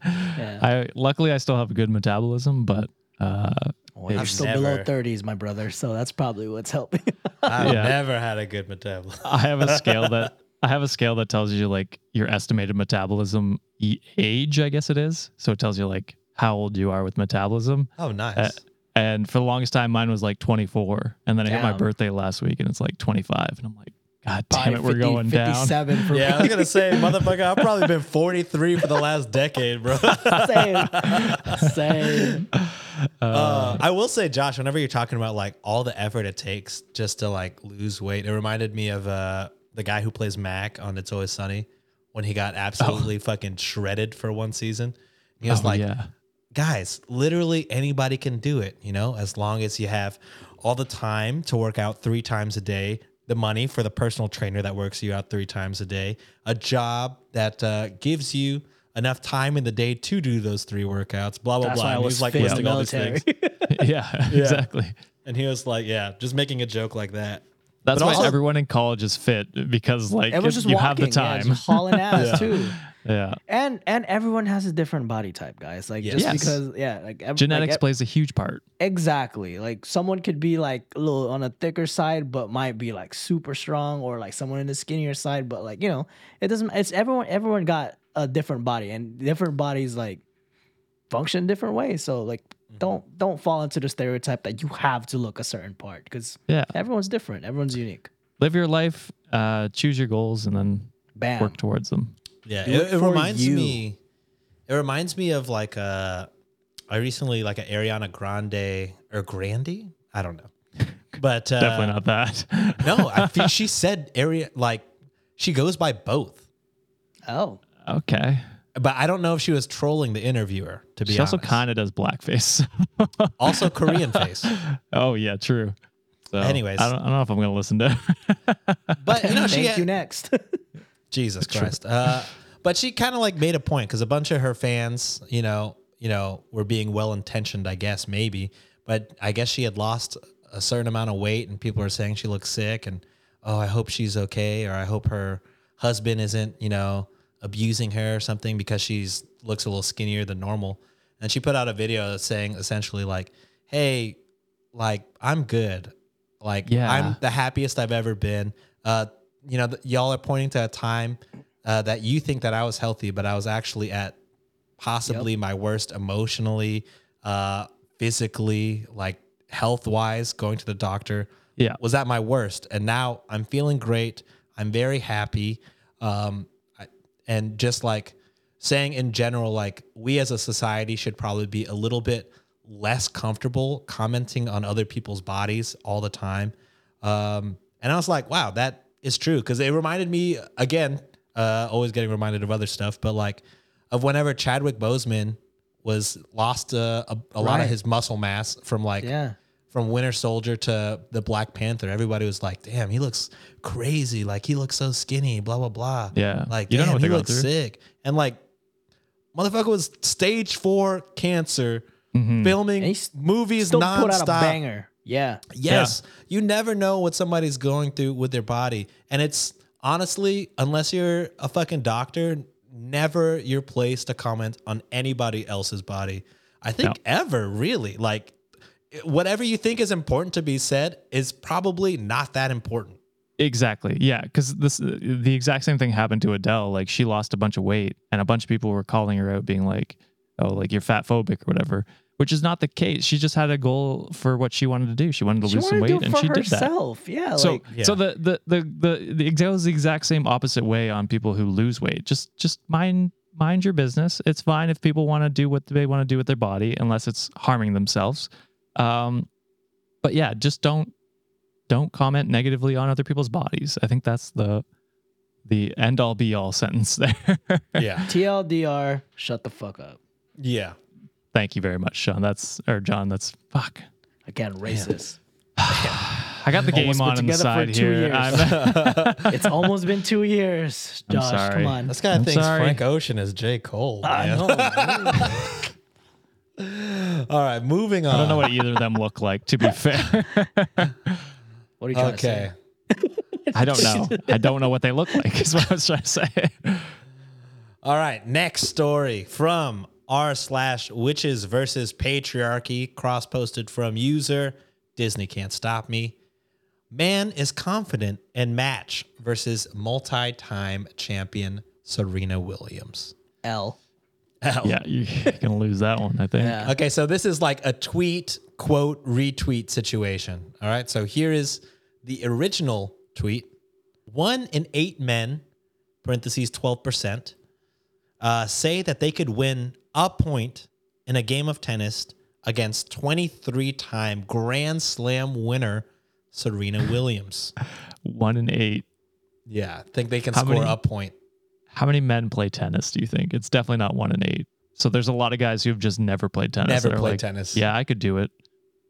Yeah. I luckily I still have a good metabolism, but uh, Well, I'm still below 30s, my brother. So that's probably what's helping. [laughs] I've Yeah. never had a good metabolism. I have a [laughs] scale that I have a scale that tells you like your estimated metabolism e- age, I guess it is. So it tells you like how old you are with metabolism. Oh, nice. Uh, and for the longest time, mine was like 24, and then I hit my birthday last week, and it's like 25, and I'm like, God damn it, Probably we're going down. for Yeah, I was gonna say, motherfucker, I've probably been [laughs] 43 for the last decade, bro. same. Same. [laughs] Uh, I will say, Josh, whenever you're talking about like all the effort it takes just to like lose weight, it reminded me of uh the guy who plays Mac on It's Always Sunny when he got absolutely fucking shredded for one season. He was Oh, like, yeah. guys, literally anybody can do it, you know, as long as you have all the time to work out three times a day, the money for the personal trainer that works you out three times a day, a job that uh, gives you enough time in the day to do those three workouts, blah, blah, That's blah. why I he was was like fit in the listing all these things. [laughs] [laughs] yeah, exactly. And he was like, yeah, just making a joke like that. That's But why also- everyone in college is fit because like Everyone's just you walking. have the Yeah, time. just hauling ass [laughs] too. Yeah. And and everyone has a different body type, guys. Like just Yes. because yeah, like ev- Genetics like, plays a huge part. exactly. Like someone could be like a little on a thicker side, but might be like super strong, or like someone in the skinnier side, but like you know, it doesn't. It's everyone. Everyone got a different body, and different bodies like function different ways. So like, Mm-hmm. don't don't fall into the stereotype that you have to look a certain part because Yeah. everyone's different. Everyone's unique. Live your life, uh, choose your goals, and then Bam. work towards them. Yeah, Do it, it it reminds you. me. It reminds me of like uh I recently like an Ariana Grande or Grande. I don't know, but uh, Definitely not that. No, [laughs] I think she said area like she goes by both, Oh, okay. but I don't know if she was trolling the interviewer. To be She also kind of does blackface. [laughs] also Korean face. oh yeah, true. So, Anyways. I don't, I don't know if I'm gonna listen to. But you know, [laughs] she thank had- you. Next. Jesus Christ. Uh, but she kind of like made a point because a bunch of her fans, you know, you know, were being well intentioned, I guess, maybe. But I guess she had lost a certain amount of weight, and people are saying she looks sick, and oh, I hope she's okay, or I hope her husband isn't, you know, abusing her or something because she's looks a little skinnier than normal. And she put out a video saying essentially like, "Hey, like I'm good. Like Yeah. I'm the happiest I've ever been. Uh, you know, y'all are pointing to a time uh, that you think that I was healthy, but I was actually at possibly my worst emotionally, uh, physically, like health wise, going to the doctor. Yeah. Was at my worst. And now I'm feeling great. I'm very happy. Um, I, and just like saying in general, like we as a society should probably be a little bit less comfortable commenting on other people's bodies all the time. Um, and I was like, wow, that is true. Cause it reminded me again, uh, always getting reminded of other stuff, but like of whenever Chadwick Boseman was lost uh, a, a lot of his muscle mass from like yeah. from Winter Soldier to the Black Panther, everybody was like, "Damn, he looks crazy. Like he looks so skinny." Blah blah blah. Yeah. like You don't know what he they're looks through. sick. And like, motherfucker was stage four cancer, Mm-hmm. filming movies Still nonstop. put out a banger. Yeah. Yes, you never know what somebody's going through with their body, and it's honestly, unless you're a fucking doctor, never your place to comment on anybody else's body. I think No. ever really like whatever you think is important to be said is probably not that important. Exactly. Yeah, because this the exact same thing happened to Adele. Like she lost a bunch of weight, and a bunch of people were calling her out, being like, "Oh, like you're fat phobic or whatever," which is not the case. She just had a goal for what she wanted to do. She wanted to She lose some wanted to weight, and for she did that. herself. Yeah. So, like, so the the the the the it goes the exact same opposite way on people who lose weight. Just just mind mind your business. It's fine if people want to do what they want to do with their body, unless it's harming themselves. Um, but yeah, just don't don't comment negatively on other people's bodies. I think that's the the end all be all [laughs] sentence there. Yeah, TLDR, shut the fuck up. yeah. Thank you very much, Sean. That's or John. That's fuck. Again, racist. I got the Almost game put on in the together for side two here. years. I'm- [laughs] [laughs] it's almost been two years. I'm Josh, sorry. come on. This guy I'm thinks sorry. Frank Ocean is J Cole. I man. know. [laughs] All right, moving on. I don't know what either of them look like. To be fair. What are you trying to Okay. say? I don't know. I don't know what they look like. Is what I was trying to say. All right, next story from r slash witches versus patriarchy, cross posted from user Disney can't stop me. Man is confident in match versus multi time champion Serena Williams. L. L. Yeah, [laughs] you're gonna lose that one. I think. Yeah. Okay, so this is like a tweet, quote, retweet situation. All right, so here is the original tweet. one in eight men, parentheses 12%, uh, say that they could win a point in a game of tennis against 23 time Grand Slam winner Serena [laughs] Williams. One in eight. Yeah, I think they can How score many? a point. How many men play tennis? Do you think it's definitely not one in eight? So there's a lot of guys who've just never played tennis. Never played like, tennis. Yeah, I could do it.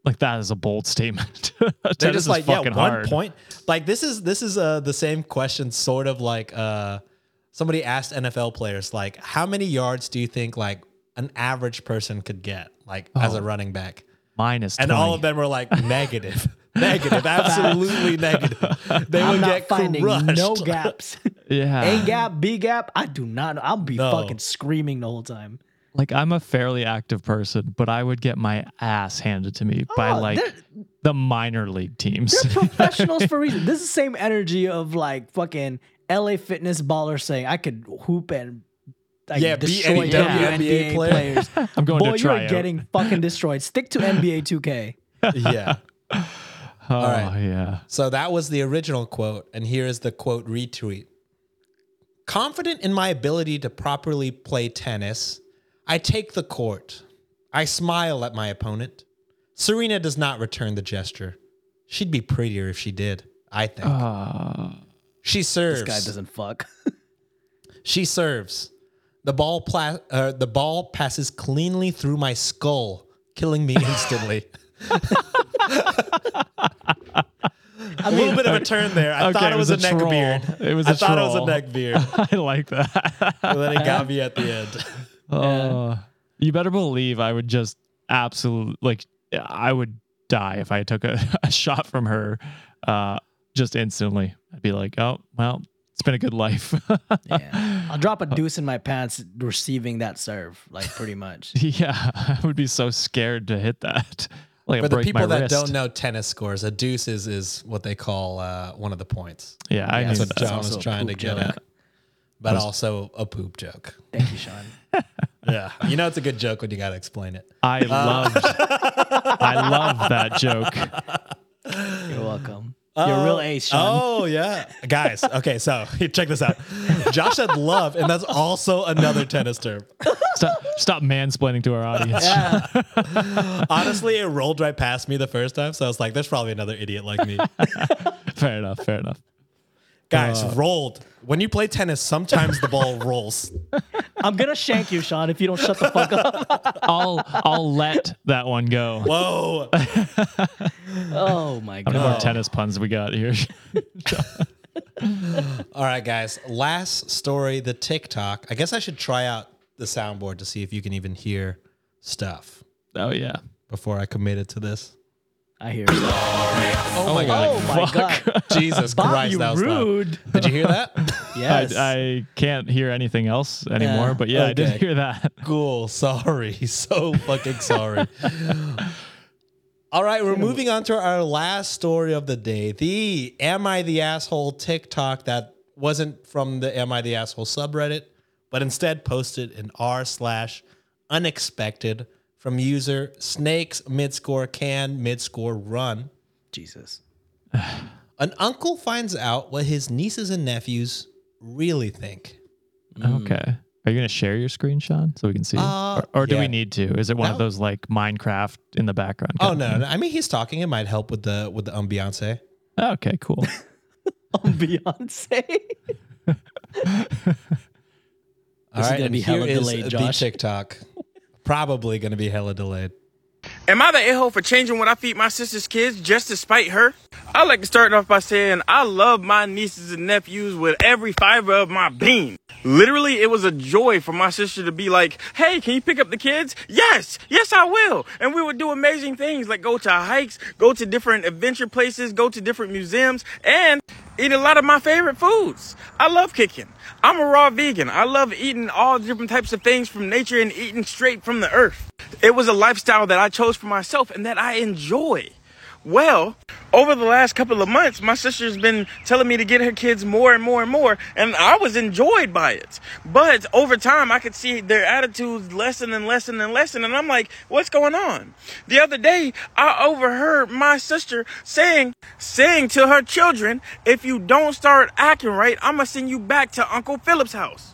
Like that is a bold statement. [laughs] They're tennis just like, yeah, one hard. point. Like this is this is uh, the same question, sort of like uh, somebody asked NFL players, like, how many yards do you think like an average person could get, like oh. as a Oh. running back? Minus And 20. all of them were like negative, [laughs] negative, absolutely negative. [laughs] They I'm would not get finding crushed. no [laughs] gaps. Yeah. A gap, B gap. I do not know. I'll be No. fucking screaming the whole time. Like I'm a fairly active person, but I would get my ass handed to me oh, by Oh, like the minor league teams. They're professionals for a reason. This is the same energy of like fucking LA fitness baller saying I could hoop and like, Yeah, beat destroy any WNBA WNBA player. players. I'm going Boy, to try. Boy, you're getting fucking destroyed. Stick to NBA 2K. [laughs] yeah. oh right. yeah. So that was the original quote, and here is the quote retweet. Confident in my ability to properly play tennis, I take the court. I smile at my opponent. Serena does not return the gesture. She'd be prettier if she did, I think. Uh, she serves. This guy doesn't fuck. She serves. The ball pla- uh, the ball passes cleanly through my skull, killing me [laughs] instantly. [laughs] a little bit of a turn there. I Okay, thought it it was, was a, a neck troll. beard. It was I a thought it was a troll. neck beard. [laughs] I like that. and then it got me at the end. Uh, you better believe I would just absolutely like I would die if I took a, a shot from her uh just instantly. I'd be like, "Oh, well, it's been a good life." Yeah. I'll drop a deuce in my pants receiving that serve, like pretty much. [laughs] yeah, I would be so scared to hit that. [laughs] Like For the people that wrist. don't know tennis scores, a deuce is, is what they call uh, one of the points. Yeah, I Yeah, That's what that. John was trying to get joke. at. But also a poop joke. [laughs] Thank you, Sean. Yeah. You know it's a good joke when you got to explain it. I loved I love that joke. You're welcome. You're a real oh. ace, Sean. Oh yeah, guys. Okay, so [laughs] check this out. Josh said love, and that's also another tennis term. Stop, stop mansplaining to our audience. Yeah. [laughs] Honestly, it rolled right past me the first time, so I was like, "There's probably another idiot like me." [laughs] Fair enough, fair enough. Guys, rolled. When you play tennis, sometimes the ball [laughs] rolls. I'm gonna shank you, Sean, if you don't shut the fuck up. [laughs] I'll I'll let that one go. Whoa. [laughs] Oh my How many god. more tennis puns we got here? All right, guys. Last story, the TikTok. I guess I should try out the soundboard to see if you can even hear stuff oh yeah. before I committed to this. I hear. Oh my oh god! Oh my god. [laughs] Jesus Bob, Christ, you that was loud. rude. Did you hear that? [laughs] Yes. I, I can't hear anything else anymore, Yeah, but yeah, I did okay. hear that. cool. Sorry. [laughs] So fucking sorry. All right, we're moving on to our last story of the day. The Am I the Asshole TikTok that wasn't from the Am I the Asshole subreddit, but instead posted in r slash unexpected from user snakes midscore can midscore run. Jesus. [sighs] An uncle finds out what his nieces and nephews really think. Okay. Are you gonna share your screen, Sean, so we can see? Uh, or or do yeah. we need to? Is it one of those like Minecraft in the background? Oh no, no, I mean he's talking. It might help with the with the ambiance. Okay, cool. On Beyonce. All This is right, gonna be here hella is delayed, the TikTok. Probably going to be hella delayed. Am I the a-hole for changing what I feed my sister's kids just to spite her? I like to start off by saying I love my nieces and nephews with every fiber of my being. Literally, it was a joy for my sister to be like, hey, can you pick up the kids? Yes, yes, I will. And we would do amazing things like go to hikes, go to different adventure places, go to different museums, and eat a lot of my favorite foods. I love cooking. I'm a raw vegan. I love eating all different types of things from nature and eating straight from the earth. It was a lifestyle that I chose for myself and that I enjoy. Well, over the last couple of months, my sister's been telling me to get her kids more and more and more, and I was enjoyed by it. But over time, I could see their attitudes lessen and lessen and lessen, and I'm like, what's going on? The other day, I overheard my sister saying, saying to her children, if you don't start acting right, I'm gonna send you back to Uncle Philip's house.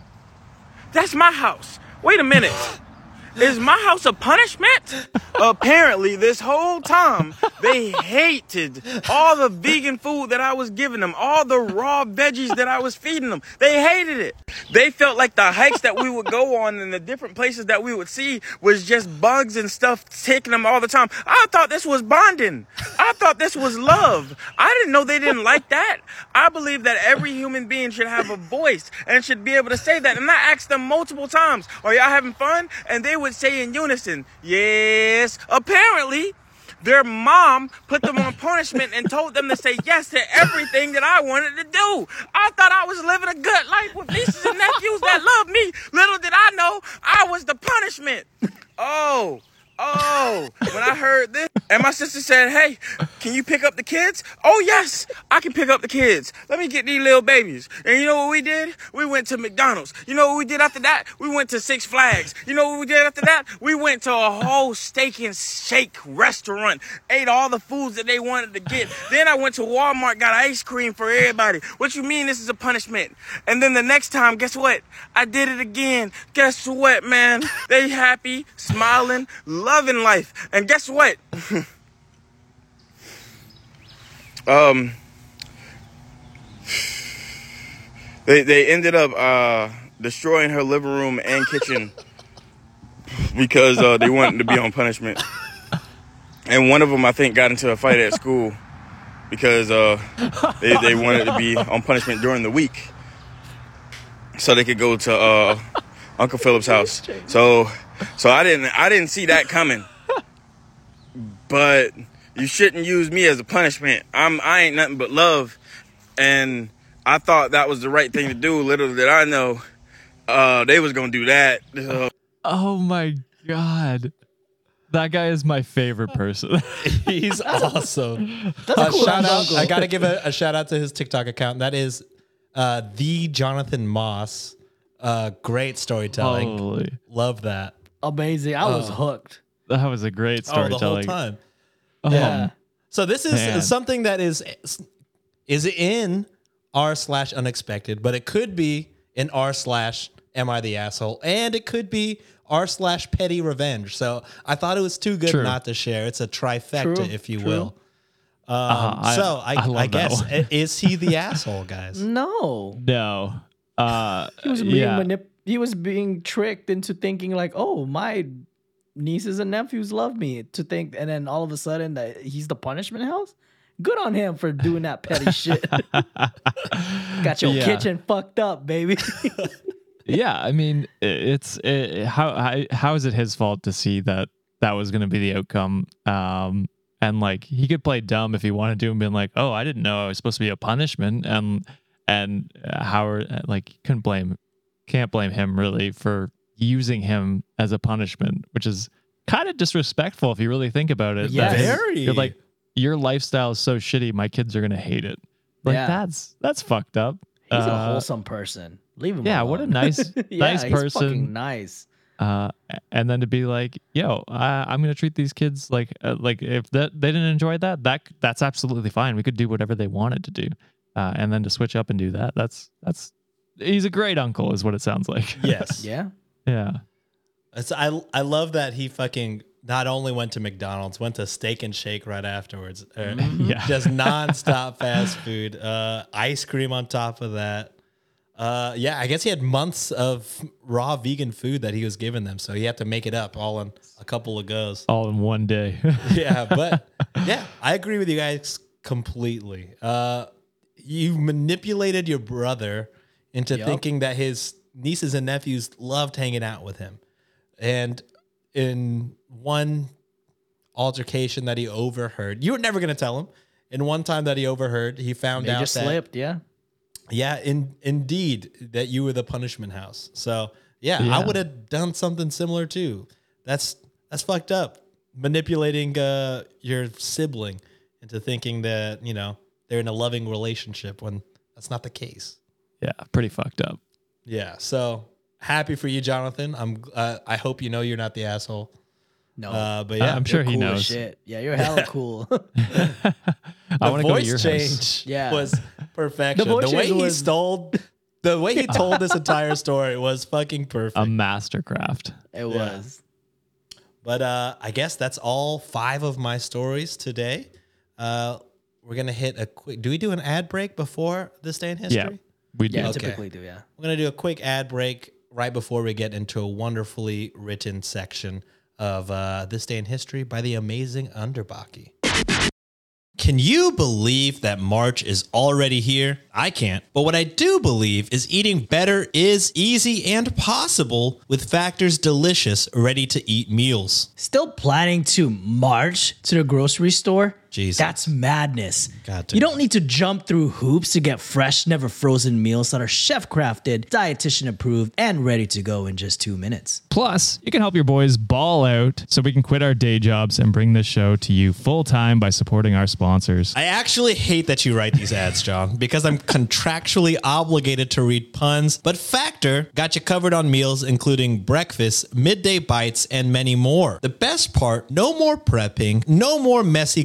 That's my house. Wait a minute. Is my house a punishment? Apparently, this whole time, they hated all the vegan food that I was giving them, all the raw veggies that I was feeding them. They hated it. They felt like the hikes that we would go on and the different places that we would see was just bugs and stuff taking them all the time. I thought this was bonding. I thought this was love. I didn't know they didn't like that. I believe that every human being should have a voice and should be able to say that. And I asked them multiple times, Are y'all having fun? And they would say in unison, Yes. Apparently, their mom put them on punishment and told them to say yes to everything that I wanted to do. I thought I was living a good life with nieces and nephews that love me. Little did I know I was the punishment. Oh. Oh, when I heard this, and my sister said, Hey, can you pick up the kids? Oh, yes, I can pick up the kids. Let me get these little babies. And you know what we did? We went to McDonald's. You know what we did after that? We went to Six Flags. You know what we did after that? We went to a whole steak and shake restaurant, ate all the foods that they wanted to get. Then I went to Walmart, got ice cream for everybody. What you mean this is a punishment? And then the next time, guess what? I did it again. Guess what, man? They happy, smiling, loving life. And guess what? [laughs] um, they they ended up uh, destroying her living room and kitchen [laughs] because uh, they wanted to be on punishment. And one of them, I think, got into a fight at school because uh, they they wanted to be on punishment during the week, so they could go to uh, Uncle Philip's house. So so I didn't I didn't see that coming. [laughs] But you shouldn't use me as a punishment. I'm I ain't nothing but love. And I thought that was the right thing to do. Little did I know uh, they was gonna do that. Uh, Oh my god. That guy is my favorite [laughs] person. [laughs] He's awesome. That's Uh, a cool shout out! I gotta give a, a shout out to his TikTok account. That is uh, the Jonathan Moss. Uh, great storytelling. Holy. Love that. Amazing. I was hooked. That was a great Oh, the whole storytelling. time. Oh, Yeah. So this is Man. something that is is in r slash unexpected, but it could be in r slash am I the asshole, and it could be r slash petty revenge. So I thought it was too good True. not to share. It's a trifecta, True, if you true. will. Um, Uh, I- so I, I love I that guess one. is he the [laughs] asshole, guys? No. No. Uh, He was being yeah. manip- he was being tricked into thinking like, "Oh, my nieces and nephews love me." To think and then all of a sudden that he's the punishment house? Good on him for doing that petty [laughs] shit. Got your Yeah. kitchen fucked up, baby. [laughs] yeah, I mean, it's it, how how how is it his fault to see that that was going to be the outcome? Um, and like he could play dumb if he wanted to, and been like, "Oh, I didn't know I was supposed to be a punishment," and and uh, Howard uh, like you couldn't blame can't blame him really for using him as a punishment, which is kind of disrespectful if you really think about it. Yeah, that Very. You're like your lifestyle is so shitty, my kids are gonna hate it. Like Yeah. that's that's fucked up. he's a Uh, wholesome person. Leave him. yeah, what a nice- [laughs] yeah, nice he's fucking person. nice. uh, and then to be like, "Yo, I, I'm gonna treat these kids like uh, like if that they didn't enjoy that, that that's absolutely fine. We could do whatever they wanted to do, uh, and then to switch up and do that, that's that's he's a great uncle, is what it sounds like. [laughs] Yes. [laughs] Yeah. yeah, It's, I I love that he fucking not only went to McDonald's, went to Steak and Shake right afterwards. Uh, [laughs] Yeah. Just nonstop fast food. Uh, ice cream on top of that. Uh, yeah, I guess he had months of raw vegan food that he was giving them, so he had to make it up all in a couple of goes. all in one day. yeah, but yeah, I agree with you guys completely. Uh, you manipulated your brother into Yup. thinking that his nieces and nephews loved hanging out with him, and in one altercation that he overheard, you were never going to tell him. In one time that he overheard, he found They out just that slipped. Yeah. yeah, in indeed that you were the punishment house. So yeah, I would have done something similar too. That's that's fucked up. Manipulating uh, your sibling into thinking that, you know, they're in a loving relationship when that's not the case. Yeah, pretty fucked up. Yeah. So happy for you, Jonathan. I'm. Uh, I hope you know you're not the asshole. No. Uh, but yeah, I'm sure You're he knows. Shit. Yeah, you're hella [laughs] cool. [laughs] I the want to go to voice your change house. [laughs] Yeah. was perfection. The The, way he was- told, the way he told this entire story was fucking perfect. A mastercraft. it was. But uh, I guess that's all five of my stories today. Uh, we're gonna hit a quick. Do we do an ad break before this day in history? Yeah, we do. Yeah, Okay. typically do, yeah. We're gonna do a quick ad break right before we get into a wonderfully written section of uh, this day in history by the amazing Underbaki. Can you believe that March is already here? I can't. But what I do believe is eating better is easy and possible with Factor's delicious, ready to eat meals. Still planning to march to the grocery store? Jesus. That's madness. God you don't need to jump through hoops to get fresh, never frozen meals that are chef crafted, dietitian approved, and ready to go in just two minutes. Plus, you can help your boys ball out so we can quit our day jobs and bring this show to you full time by supporting our sponsors. I actually hate that you write these ads, John, because I'm contractually obligated to read puns. But Factor got you covered on meals, including breakfast, midday bites, and many more. The best part no more prepping, no more messy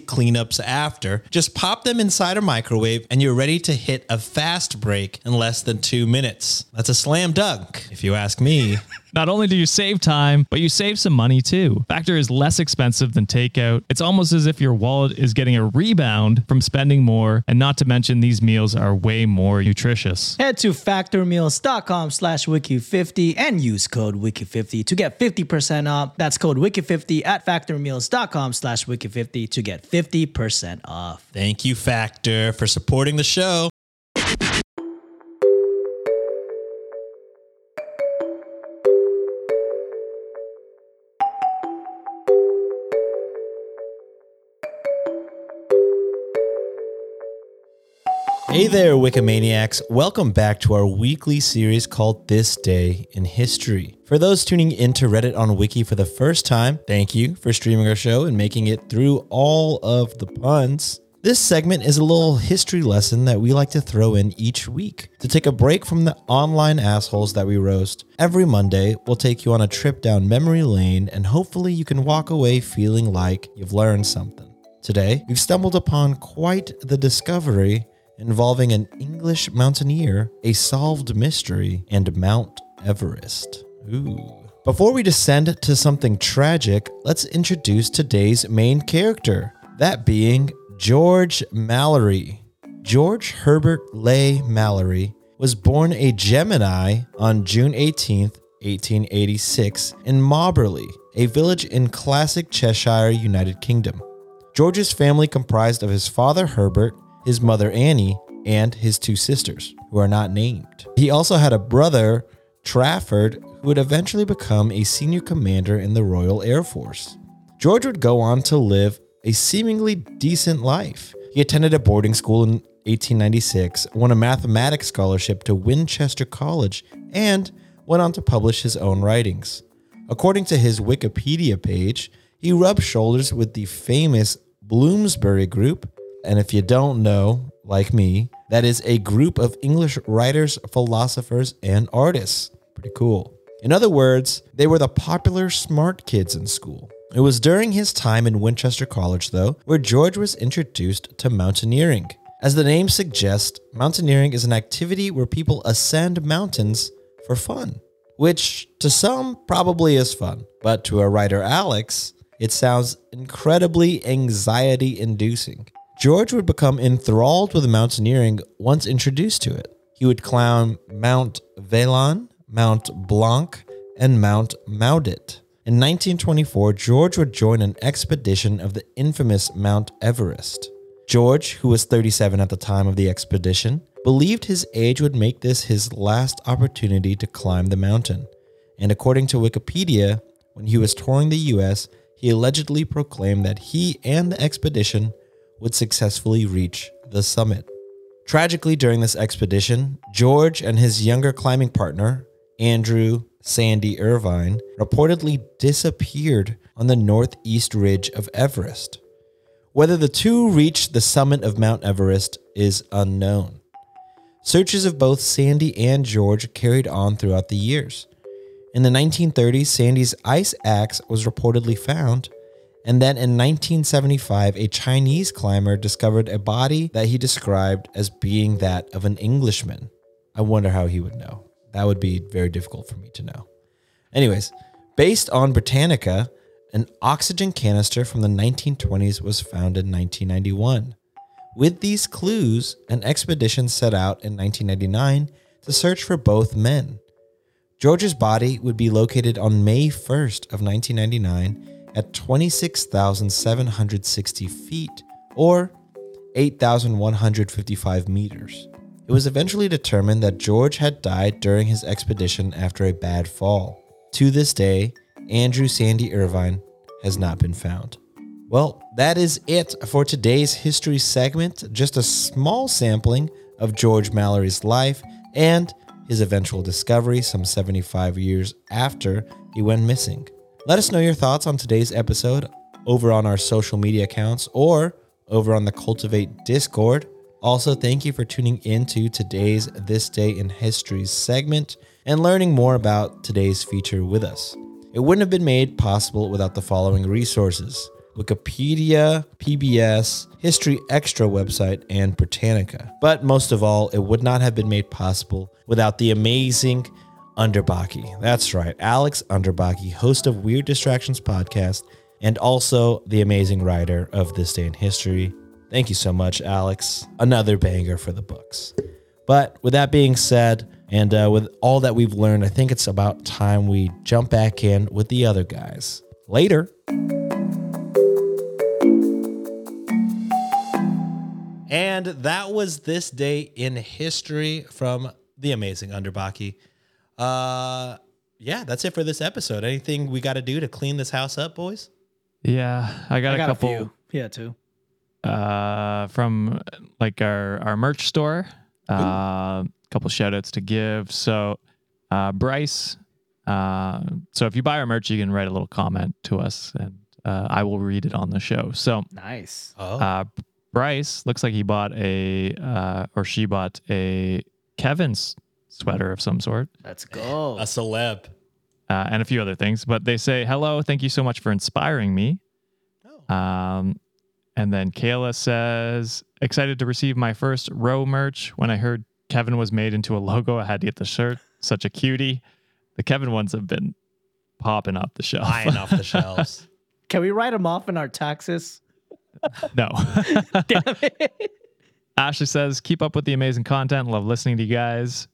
after. Just pop them inside a microwave, and you're ready to hit a fast break in less than two minutes. That's a slam dunk, if you ask me. [laughs] Not only do you save time, but you save some money too. Factor is less expensive than takeout. It's almost as if your wallet is getting a rebound from spending more, and not to mention these meals are way more nutritious. Head to factormeals.com slash wiki50 and use code wiki50 to get 50% off. That's code wiki50 at factormeals.com slash wiki50 to get 50% off. Thank you, Factor, for supporting the show. Hey there, Wikimaniacs. Welcome back to our weekly series called This Day in History. For those tuning into Reddit on Wiki for the first time, thank you for streaming our show and making it through all of the puns. This segment is a little history lesson that we like to throw in each week to take a break from the online assholes that we roast. Every Monday, we'll take you on a trip down memory lane and hopefully you can walk away feeling like you've learned something. Today, we've stumbled upon quite the discovery involving an English mountaineer, a solved mystery, and Mount Everest. Ooh. Before we descend to something tragic, let's introduce today's main character, that being George Mallory. George Herbert Leigh Mallory was born a Gemini on June 18, 1886, in Mobberley, a village in classic Cheshire, United Kingdom. George's family comprised of his father Herbert, his mother Annie, and his two sisters, who are not named. He also had a brother, Trafford, who would eventually become a senior commander in the Royal Air Force. George would go on to live a seemingly decent life. He attended a boarding school in 1896, won a mathematics scholarship to Winchester College, and went on to publish his own writings. According to his Wikipedia page, he rubbed shoulders with the famous Bloomsbury Group. And if you don't know, like me, that is a group of English writers, philosophers, and artists. Pretty cool. In other words, they were the popular smart kids in school. It was during his time in Winchester College, though, where George was introduced to mountaineering. As the name suggests, mountaineering is an activity where people ascend mountains for fun, which to some probably is fun, but to a writer Alex, it sounds incredibly anxiety inducing. George would become enthralled with mountaineering once introduced to it. He would climb Mount Vélan, Mount Blanc, and Mount Maudit. In 1924, George would join an expedition of the infamous Mount Everest. George, who was 37 at the time of the expedition, believed his age would make this his last opportunity to climb the mountain. And according to Wikipedia, when he was touring the US, he allegedly proclaimed that he and the expedition would successfully reach the summit. Tragically, during this expedition, George and his younger climbing partner, Andrew Sandy Irvine, reportedly disappeared on the northeast ridge of Everest. Whether the two reached the summit of Mount Everest is unknown. Searches of both Sandy and George carried on throughout the years. In the 1930s, Sandy's ice axe was reportedly found, and then in 1975, a Chinese climber discovered a body that he described as being that of an Englishman. I wonder how he would know. That would be very difficult for me to know. Anyways, based on Britannica, an oxygen canister from the 1920s was found in 1991. With these clues, an expedition set out in 1999 to search for both men. George's body would be located on May 1st of 1999 at 26,760 feet or 8,155 meters. It was eventually determined that George had died during his expedition after a bad fall. To this day, Andrew Sandy Irvine has not been found. Well, that is it for today's history segment. Just a small sampling of George Mallory's life and his eventual discovery some 75 years after he went missing. Let us know your thoughts on today's episode over on our social media accounts or over on the Cultiv8 Discord. Also, thank you for tuning into today's This Day in History segment and learning more about today's feature with us. It wouldn't have been made possible without the following resources Wikipedia, PBS, History Extra website, and Britannica. But most of all, it would not have been made possible without the amazing Underbaki. That's right, Alex Underbaki, host of Weird Distractions podcast, and also the amazing writer of This Day in History. Thank you so much, Alex. Another banger for the books. But with that being said, and uh, with all that we've learned, I think it's about time we jump back in with the other guys. Later. And that was this day in history from the amazing Underbaki. Uh, yeah, that's it for this episode. Anything we got to do to clean this house up, boys? Yeah, I got, I got a a couple few. Yeah, too. uh, from like our our merch store. uh, A uh, couple shout outs to give. So, uh, Bryce. Uh, so if you buy our merch, you can write a little comment to us, and uh, I will read it on the show. So, Nice. Oh, uh, Bryce looks like he bought a uh, or she bought a Kevin's sweater of some sort Let's go. a celeb. uh, and a few other things. But they say, "Hello, thank you so much for inspiring me." Um, and then Kayla says, "Excited to receive my first row merch. When I heard Kevin was made into a logo, I had to get the shirt. Such a cutie. The Kevin ones have been popping off the shelf. Flying off the [laughs] shelves. Can we write them off in our taxes? no." [laughs] Damn it. Ashley says, "Keep up with the amazing content. Love listening to you guys."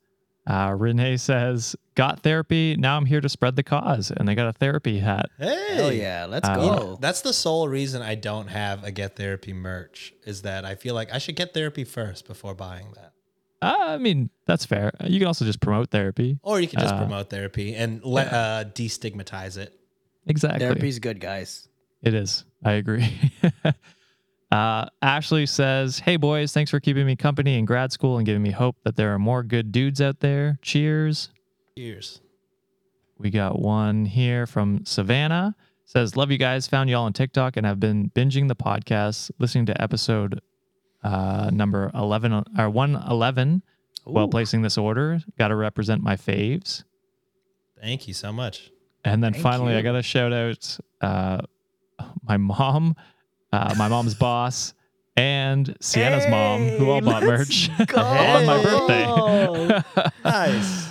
Uh, Renee says, "Got therapy. Now I'm here to spread the cause." And they got a therapy hat. Hey. Hell yeah. Let's Uh, go. That's the sole reason I don't have a Get Therapy merch is that I feel like I should get therapy first before buying that. Uh, I mean, that's fair. You can also just promote therapy. Or you can just Uh, promote therapy and let uh, destigmatize it. Exactly. Therapy's good, guys. It is. I agree. [laughs] uh, Ashley says, Hey, boys, thanks for keeping me company in grad school and giving me hope that there are more good dudes out there. Cheers. Cheers. We got one here from Savannah. Says, Love you guys. Found y'all on TikTok and have been binging the podcast, listening to episode uh, number 11 or 111 while Ooh. placing this order. Got to represent my faves. Thank you so much. And then Thank finally, I got to shout out uh, my mom, uh, my mom's boss, and Sienna's mom, who all bought merch [laughs] on my birthday. [laughs] Nice.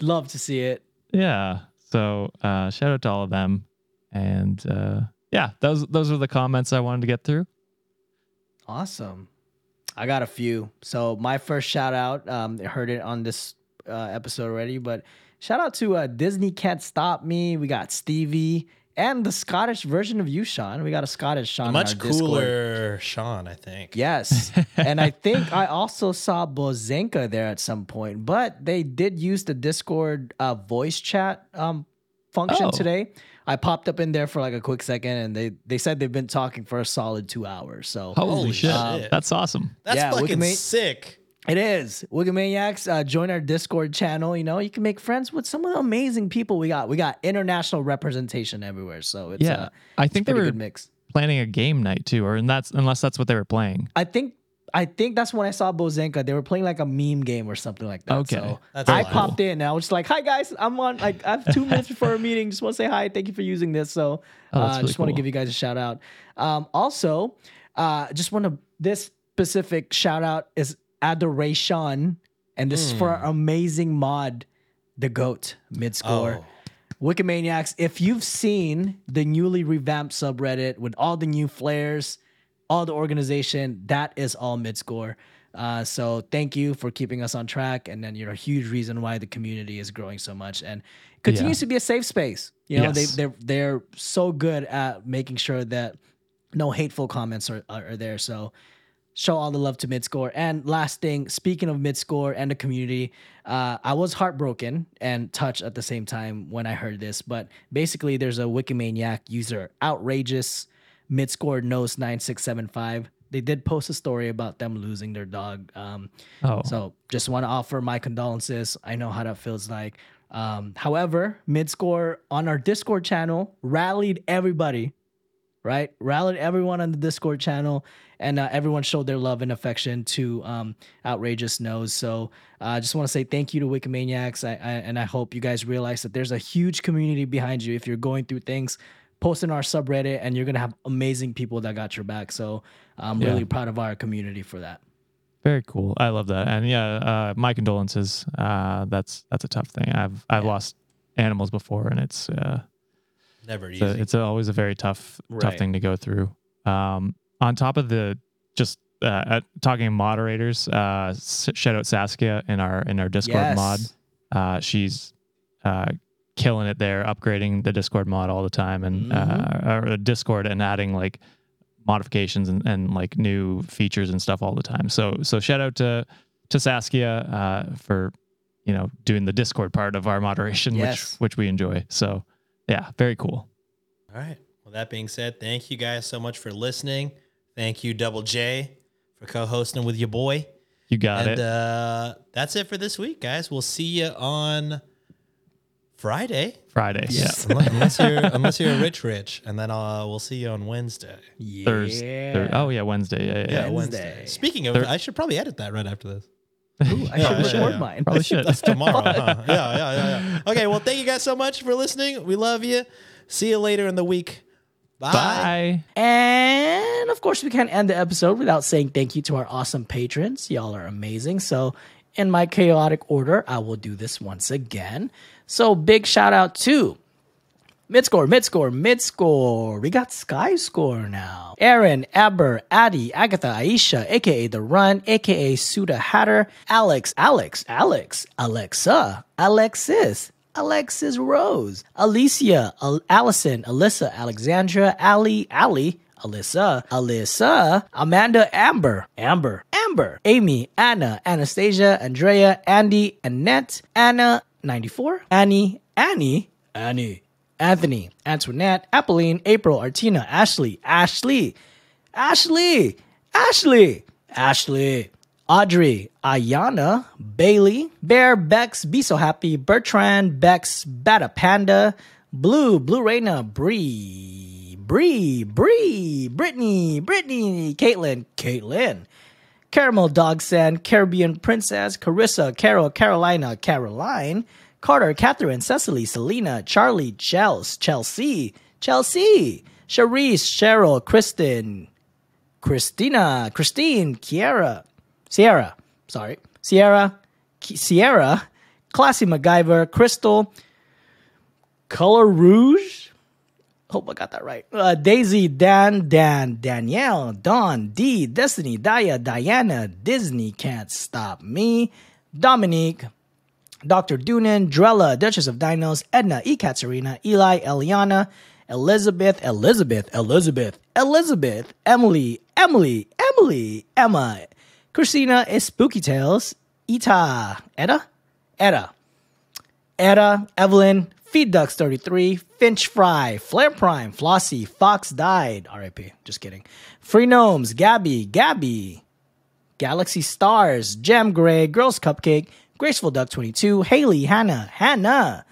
Love to see it. yeah. So uh, shout out to all of them. And uh, yeah, those those are the comments I wanted to get through. Awesome. I got a few. So my first shout out, um, I heard it on this uh, episode already, but shout out to uh, Disney Can't Stop Me. We got Stevie and the Scottish version of you, Sean. We got a Scottish Sean. in Much our Discord. cooler Sean, I think. Yes. [laughs] and I think I also saw Bozenka there at some point, but they did use the Discord uh, voice chat um, function Oh. today. I popped up in there for like a quick second and they, they said they've been talking for a solid two hours. So Holy, Holy shit. shit. That's awesome. That's Yeah, fucking Wikimate- sick. It is. Wikimaniacs, uh, join our Discord channel. You know, you can make friends with some of the amazing people we got. We got international representation everywhere. So it's, Yeah. uh, I it's think they pretty were good mix. planning a game night too, or and that's unless that's what they were playing. I think I think that's when I saw Bozenka. They were playing like a meme game or something like that. Okay. So That's I cool. popped in and I was just like, "Hi guys, I'm on. Like, I have two minutes before a meeting. Just want to say hi. Thank you for using this." So, Oh, that's uh, really just want to cool. give you guys a shout out. Um, also, uh, just want to this specific shout out is adoration, and this is for Hmm. our amazing mod, the goat mid score. Oh. Wikimaniacs, if you've seen the newly revamped subreddit with all the new flares, all the organization, that is all mid score. Uh, so thank you for keeping us on track, and then you're a huge reason why the community is growing so much and continues to be a safe space. You know, Yes. they they're they're so good at making sure that no hateful comments are, are, are there. So show all the love to midscore. And last thing, speaking of midscore and the community, uh, I was heartbroken and touched at the same time when I heard this. But basically, there's a Wikimaniac user, outrageous midscore knows nine six seven five. They did post a story about them losing their dog. Um, Oh, so just want to offer my condolences. I know how that feels like. Um, however, midscore on our Discord channel rallied everybody, right? Rallied everyone on the Discord channel, and uh, everyone showed their love and affection to um, Outrageous Nose. So uh, I just want to say thank you to Wikimaniacs, I, I, and I hope you guys realize that there's a huge community behind you. If you're going through things, post in our subreddit, and you're gonna have amazing people that got your back. So I'm Yeah. really proud of our community for that. very cool. I love that. And yeah, uh, my condolences. Uh, that's that's a tough thing. I've I've lost animals before, and it's uh, Never it's, easy. a, it's always a very tough tough thing to go through. Um, on top of the just uh, uh, talking moderators, uh, shout out Saskia in our in our Discord mod. Yes. Uh, she's uh, killing it there, upgrading the Discord mod all the time, and uh, or Discord and adding like modifications and, and like new features and stuff all the time. So so shout out to to Saskia uh, for you know doing the Discord part of our moderation, Yes. which which we enjoy. So yeah, very cool. All right. Well, that being said, thank you guys so much for listening. Thank you, Double J, for co-hosting with your boy. You got it. and it. uh, that's it for this week, guys. We'll see you on Friday, Friday. Yes. Yeah. unless, unless you're [laughs] unless you're rich, rich, and then uh, we'll see you on Wednesday. Yeah. Thursday. Thur- oh yeah, Wednesday. Yeah, yeah. Yeah, yeah. Wednesday. Wednesday. Speaking of, Thir- I should probably edit that right after this. Ooh, I Yeah, should yeah, record yeah. mine. Probably should. That's [laughs] tomorrow. huh? Yeah, yeah, yeah, yeah. Okay, well, thank you guys so much for listening. We love you. See you later in the week. Bye. Bye. And of course, we can't end the episode without saying thank you to our awesome patrons. Y'all are amazing. So, in my chaotic order, I will do this once again. So, big shout out to Midscore, mid score. We got Sky Score now. Aaron, Aber, Addy, Agatha, Aisha, aka The Run, aka Suda Hatter, Alex, Alex, Alex, Alexa, Alexis, Alexis Rose, Alicia, Al- Allison, Alyssa, Alexandra, Ali, Ali, Alyssa, Alyssa, Amanda, Amber, Amber, Amber, Amy, Anna, Anastasia, Andrea, Andy, Annette, Anna, 94, Annie, Annie, Annie, Anthony, Antoinette, Apolline, April, Artina, Ashley, Ashley, Ashley, Ashley, Ashley, Audrey, Ayana, Bailey, Bear, Bex, Be So Happy, Bertrand, Bex, Bata Panda, Blue, Blue Raina, Bree, Bree, Bree, Brittany, Brittany, Caitlin, Caitlin, Caramel Dog Sand, Caribbean Princess, Carissa, Carol, Carolina, Caroline, Carter, Catherine, Cecily, Selena, Charlie, Chels, Chelsea, Chelsea, Charisse, Cheryl, Kristen, Christina, Christine, Kiera, Sierra, sorry, Sierra, Sierra, Classy MacGyver, Crystal, Color Rouge. Hope I got that right. Uh, Daisy, Dan, Dan, Danielle, Dawn, D, Destiny, Daya, Diana, Disney Can't Stop Me, Dominique, Dr. Doonan, Drella, Duchess of Dinos, Edna, E. Katsarina, Eli, Eliana, Elizabeth, Elizabeth, Elizabeth, Elizabeth, Emily, Emily, Emily, Emma, Christina is Spooky Tales, Ita, Etta, Etta, Etta, Evelyn, Feed Ducks 33, Finch Fry, Flare Prime, Flossie, Fox Died, RIP, just kidding. Free Gnomes, Gabby, Gabby, Galaxy Stars, Gem Gray, Girls Cupcake, Graceful Duck 22, Haley, Hannah, Hannah,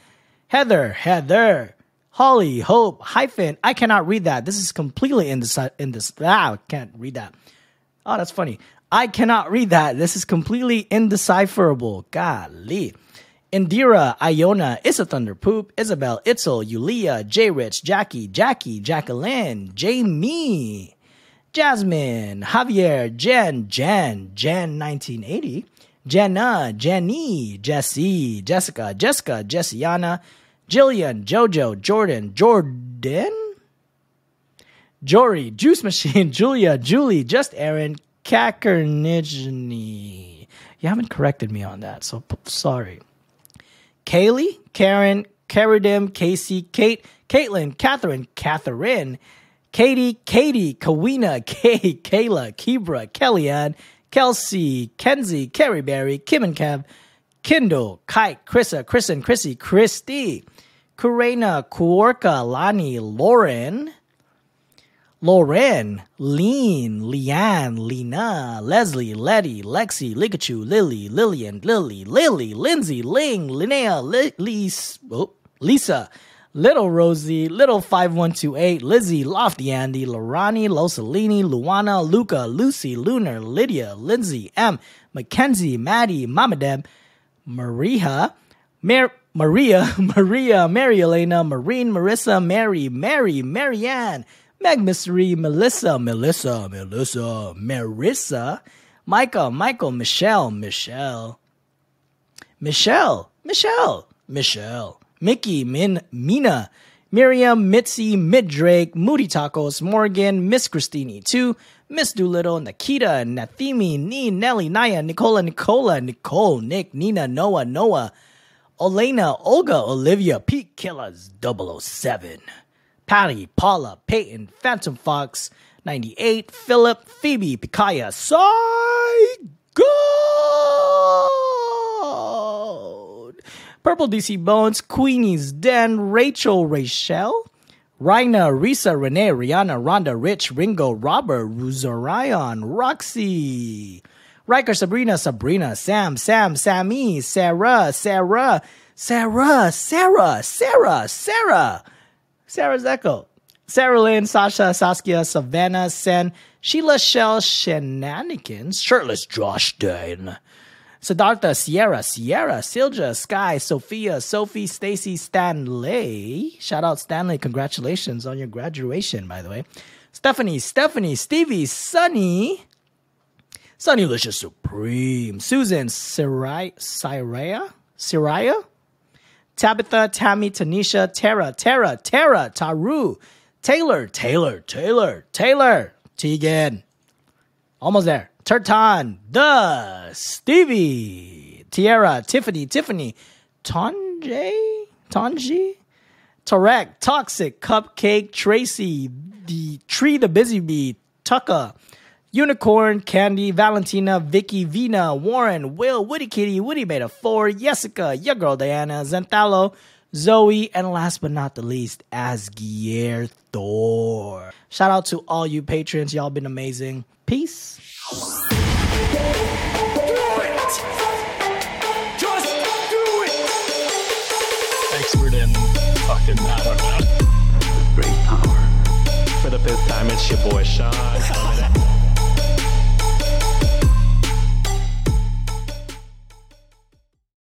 Heather, Heather, Holly, Hope, hyphen. I cannot read that. This is completely in this. Ah, I can't read that. Oh, that's funny. I cannot read that. This is completely indecipherable. Golly. Indira, Iona, Issa Thunder Poop, Isabel, Itzel, Yulia, J Rich, Jackie, Jackie, Jacqueline, Jamie, Jasmine, Javier, Jen, Jen, Jen 1980, Jenna, Jenny, Jesse, Jessica, Jessica, Jessiana, Jillian, Jojo, Jordan, Jordan, Jory, Juice Machine, [laughs] Julia, Julie, Just Aaron, Kakernijny. You haven't corrected me on that, so p- sorry. Kaylee, Karen, Karadim, Casey, Kate, Caitlin, Catherine, Catherine, Katie, Katie, Kawina, [laughs] Kay, Kayla, Kibra, Kellyanne, Kelsey, Kenzie, Carrie Berry, Kim and Kev, Kindle, Kite, Chrissa, Kristen, Chrissy, Christy, Kurena, Kuorka, Lani, Lauren, Lauren, Lean, Leanne, Lena, Leslie, Letty, Lexi, Likachu, Lily, Lillian, Lily, Lily, Lindsay, Ling, Linnea, Li- oh, Lisa, Little Rosie, Little 5128, Lizzie, Lofty Andy, Lorani, Losalini, Luana, Luca, Lucy, Lunar, Lydia, Lindsay, M, Mackenzie, Maddie, Mama Deb, Maria, Mar- Maria, [laughs] Maria, Mary Elena, Marine, Marissa, Mary, Mary, Marianne, Meg Mystery, Melissa, Melissa, Melissa, Marissa, Micah, Michael, Michelle, Michelle, Michelle, Michelle, Michelle, Mickey, Min, Mina, Miriam, Mitzi, Midrake, Moody Tacos, Morgan, Miss Christine, too, Miss Doolittle, Nikita, Nathimi, Nee, Nelly, Naya, Nicola, Nicola, Nicole, Nick, Nina, Noah, Noah, Olena, Olga, Olivia, Pete Killers, 007, Patty, Paula, Peyton, Phantom Fox, 98, Philip, Phoebe, Pikaya, Saigon, Purple DC Bones, Queenie's Den, Rachel, Rachel, Rhina, Risa, Renee, Rihanna, Rhonda, Rich, Ringo, Robert, Ruzarion, Roxy, Riker, Sabrina, Sabrina, Sam, Sam, Sammy, Sarah, Sarah, Sarah, Sarah, Sarah, Sarah, Sarah's Echo, Sarah Lynn, Sasha, Saskia, Savannah, Sen, Sheila Shell, Shenanigans, Shirtless Josh Dane, Siddhartha, Sierra, Sierra, Silja, Sky, Sophia, Sophie, Stacy, Stanley. Shout out Stanley. Congratulations on your graduation, by the way. Stephanie, Stephanie, Stevie, Sunny, Sunny Licious Supreme, Susan, Sarai, Syraya, Syraya, Tabitha, Tammy, Tanisha, Tara, Tara, Tara, Taru, Taylor, Taylor, Taylor, Taylor, Tegan. Almost there. Turton, the Stevie, Tiara, Tiffany, Tiffany, Tonjay, Tonji, Tarek, Toxic, Cupcake, Tracy, the Tree, the Busy Bee, Tucka, Unicorn, Candy, Valentina, Vicky, Vina, Warren, Will, Woody Kitty, Woody Beta 4, Jessica, your girl Diana, Zentalo, Zoe, and last but not the least, Asgier Thor. Shout out to all you patrons. Y'all been amazing. Peace. Expert in fucking, know. Great power. For the fifth time, it's your boy Sean